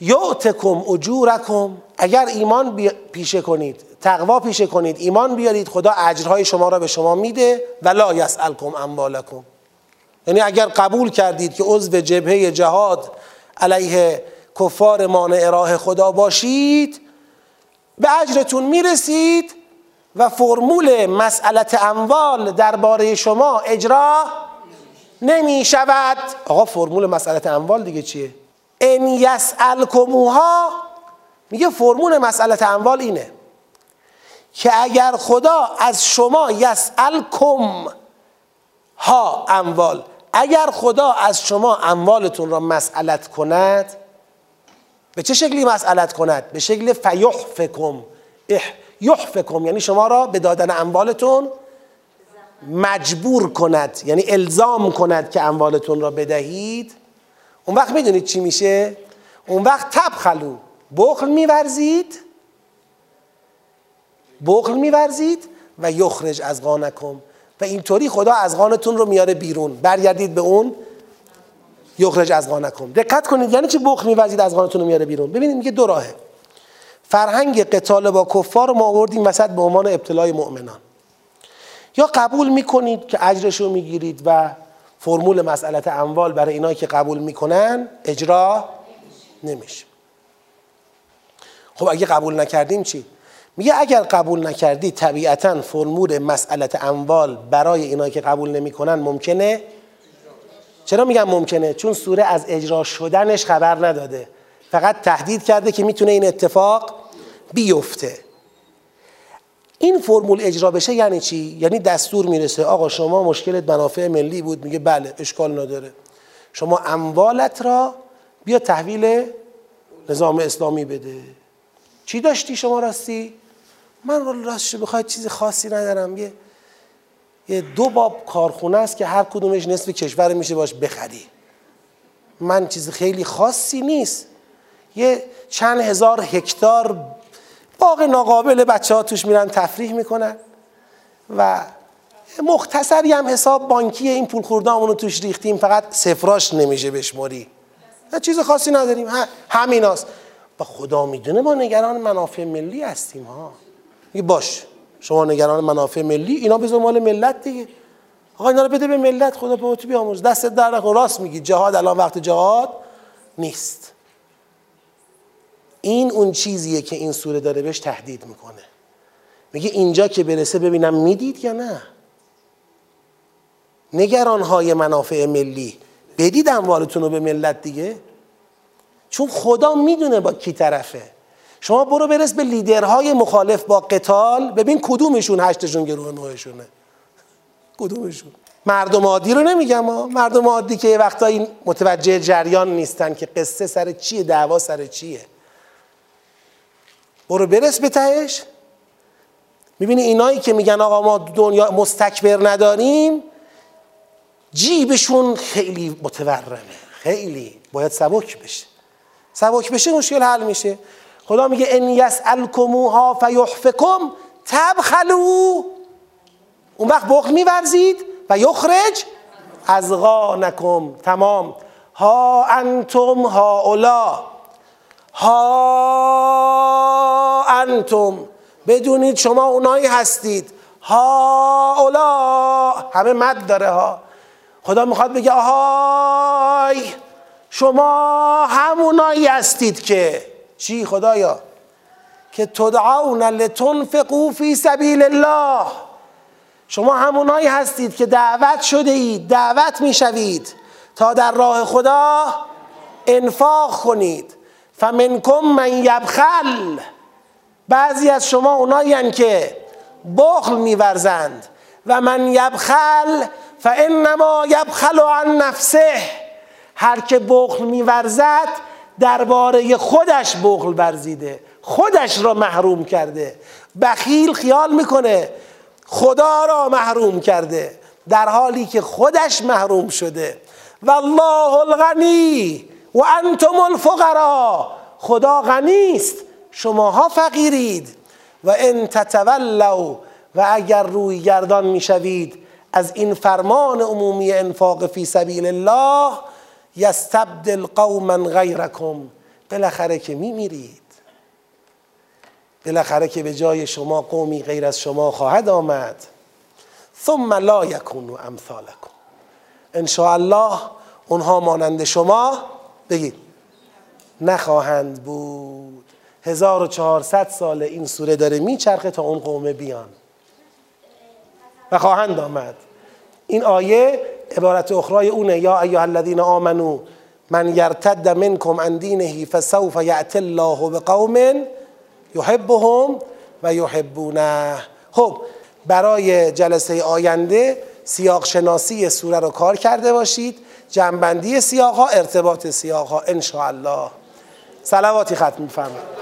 یعتکم اجورکم اگر ایمان پیشه کنید تقوا پیشه کنید ایمان بیارید خدا اجرهای شما را به شما میده و لا یسالکم اموالکم. یعنی اگر قبول کردید که عضو جبهه جهاد علیه کفار مانع راه خدا باشید به اجرتون می‌رسید و فرمول مسئلت اموال درباره شما اجرا نمی شود. آقا فرمول مسئلت اموال دیگه چیه؟ ان یسالکموها میگه فرمول مسئلت اموال اینه که اگر خدا از شما یسالکم ها اموال اگر خدا از شما اموالتون را مسئلت کند به چه شکلی مسئلت کند؟ به شکل فیحفکم یحفکم یعنی شما را به دادن اموالتون مجبور کند یعنی الزام کند که اموالتون را بدهید. اون وقت می‌دونید چی میشه؟ اون وقت تبخلو بخل میورزید بخل میورزید و یخرج از غانکم. و اینطوری خدا از غانتون رو میاره بیرون برگردید به اون یخرج از غانکم. دقت کنید یعنی چی بخل میورزید از غانتون رو میاره بیرون؟ ببینید میگه دو راهه. فرهنگ قتال با کفار ما آوردیم وسط به عنوان ابتلای مؤمنان. یا قبول می‌کنید که اجرش رو می‌گیرید و فرمول مسئلت اموال برای اینایی که قبول می‌کنن اجرا نمیشه. خب اگه قبول نکردیم چی؟ میگه اگر قبول نکردی طبیعتا فرمول مسئلت اموال برای اینایی که قبول نمی‌کنن ممکنه؟ چرا میگم ممکنه؟ چون سوره از اجرا شدنش خبر نداده. فقط تهدید کرده که می‌تونه این اتفاق بیفته. این فرمول اجرا بشه یعنی چی؟ یعنی دستور می‌رسه آقا شما مشکلت منافع ملی بود. میگه بله اشکال نداره. شما اموالت را بیا تحویل نظام اسلامی بده. چی داشتی شما راستی؟ من راستش بخواید چیز خاصی ندارم. یه یه دو باب کارخونه است که هر کدومش نصف کشور میشه باش بخری. من چیز خیلی خاصی نیست. یه چند هزار هکتار باغ ناقابل بچه ها توش میرن تفریح می‌کنن و مختصری هم حساب بانکی این پول خوردامونو توش ریختیم فقط سفراش نمیشه بشماری چیز خاصی نداریم. همین هست. و خدا می‌دونه ما نگران منافع ملی هستیم ها. میگه باش شما نگران منافع ملی اینا بذار مال ملت دیگه. آقا اینا رو بده به ملت خدا به تو بیاموز دست در راست میگی جهاد الان وقت جهاد نیست. این اون چیزیه که این سوره داره بهش تهدید می‌کنه. میگه اینجا که برسه ببینم می‌دید یا نه. نگران های منافع ملی. بدید اموالتون رو به ملت دیگه. چون خدا می‌دونه با کی طرفه. شما برو برس به لیدرهای مخالف با قتال. ببین کدومشون هشتشون گروه نوعشونه کدومشون؟ مردم عادی رو نمیگم ها. مردم عادی که یه وقتایی متوجه جریان نیستن که قصه سر چیه دعوا سر چیه. برو برس به تهش. می‌بینی اینایی که میگن آقا ما دنیا مستکبر نداریم جیبشون خیلی متورمه. خیلی. باید سبک بشه. سبک بشه مشکل حل میشه. خدا میگه ان یسالکموها فیحفکم تبخلو. اون وقت بخل میورزید و یخرج از غانکم تمام. ها انتم ها اولا ها انتم بدونید شما اونایی هستید. ها اولا همه مد داره ها. خدا می‌خواد بگه آهای شما همونایی هستید که. چی خدایا؟ که تدعون لتنفقوا فی سبیل الله. شما همونایی هستید که دعوت شده اید دعوت می‌شوید تا در راه خدا انفاق کنید. فمنکم من یبخل. بعضی از شما اونایی که بخل میورزند. و من یبخل فانما یبخل عن نفسه. هر که بخل میورزد درباره خودش بخل ورزیده. خودش را محروم کرده. بخیل خیال می‌کنه خدا را محروم کرده. در حالی که خودش محروم شده. والله الغنی. و انتم الفقرا خدا غنی است. شماها فقیرید. و ان تتولوا و اگر روی گردان می‌شوید از این فرمان عمومی انفاق فی سبیل الله یستبدل قوما غیرکم. بالاخره که میمیرید. بالاخره که به جای شما قومی غیر از شما خواهد آمد. ثم لا یکونو امثالکم. ان الله اونها مانند شما بگید. نخواهند بود. 1400 سال این سوره داره میچرخه تا اون قوم بیان. و خواهند آمد. این آیه عبارت اخرای اونه. یا ایها الذین آمنو من یرتد منکم عن دینه فسوف یأتی الله بقوم یحبهم و یحبونه. خب برای جلسه آینده سیاق شناسی سوره رو کار کرده باشید. جنبندی سیاق ها ارتباط سیاق ها ان الله صلواتی ختم میفرمایید.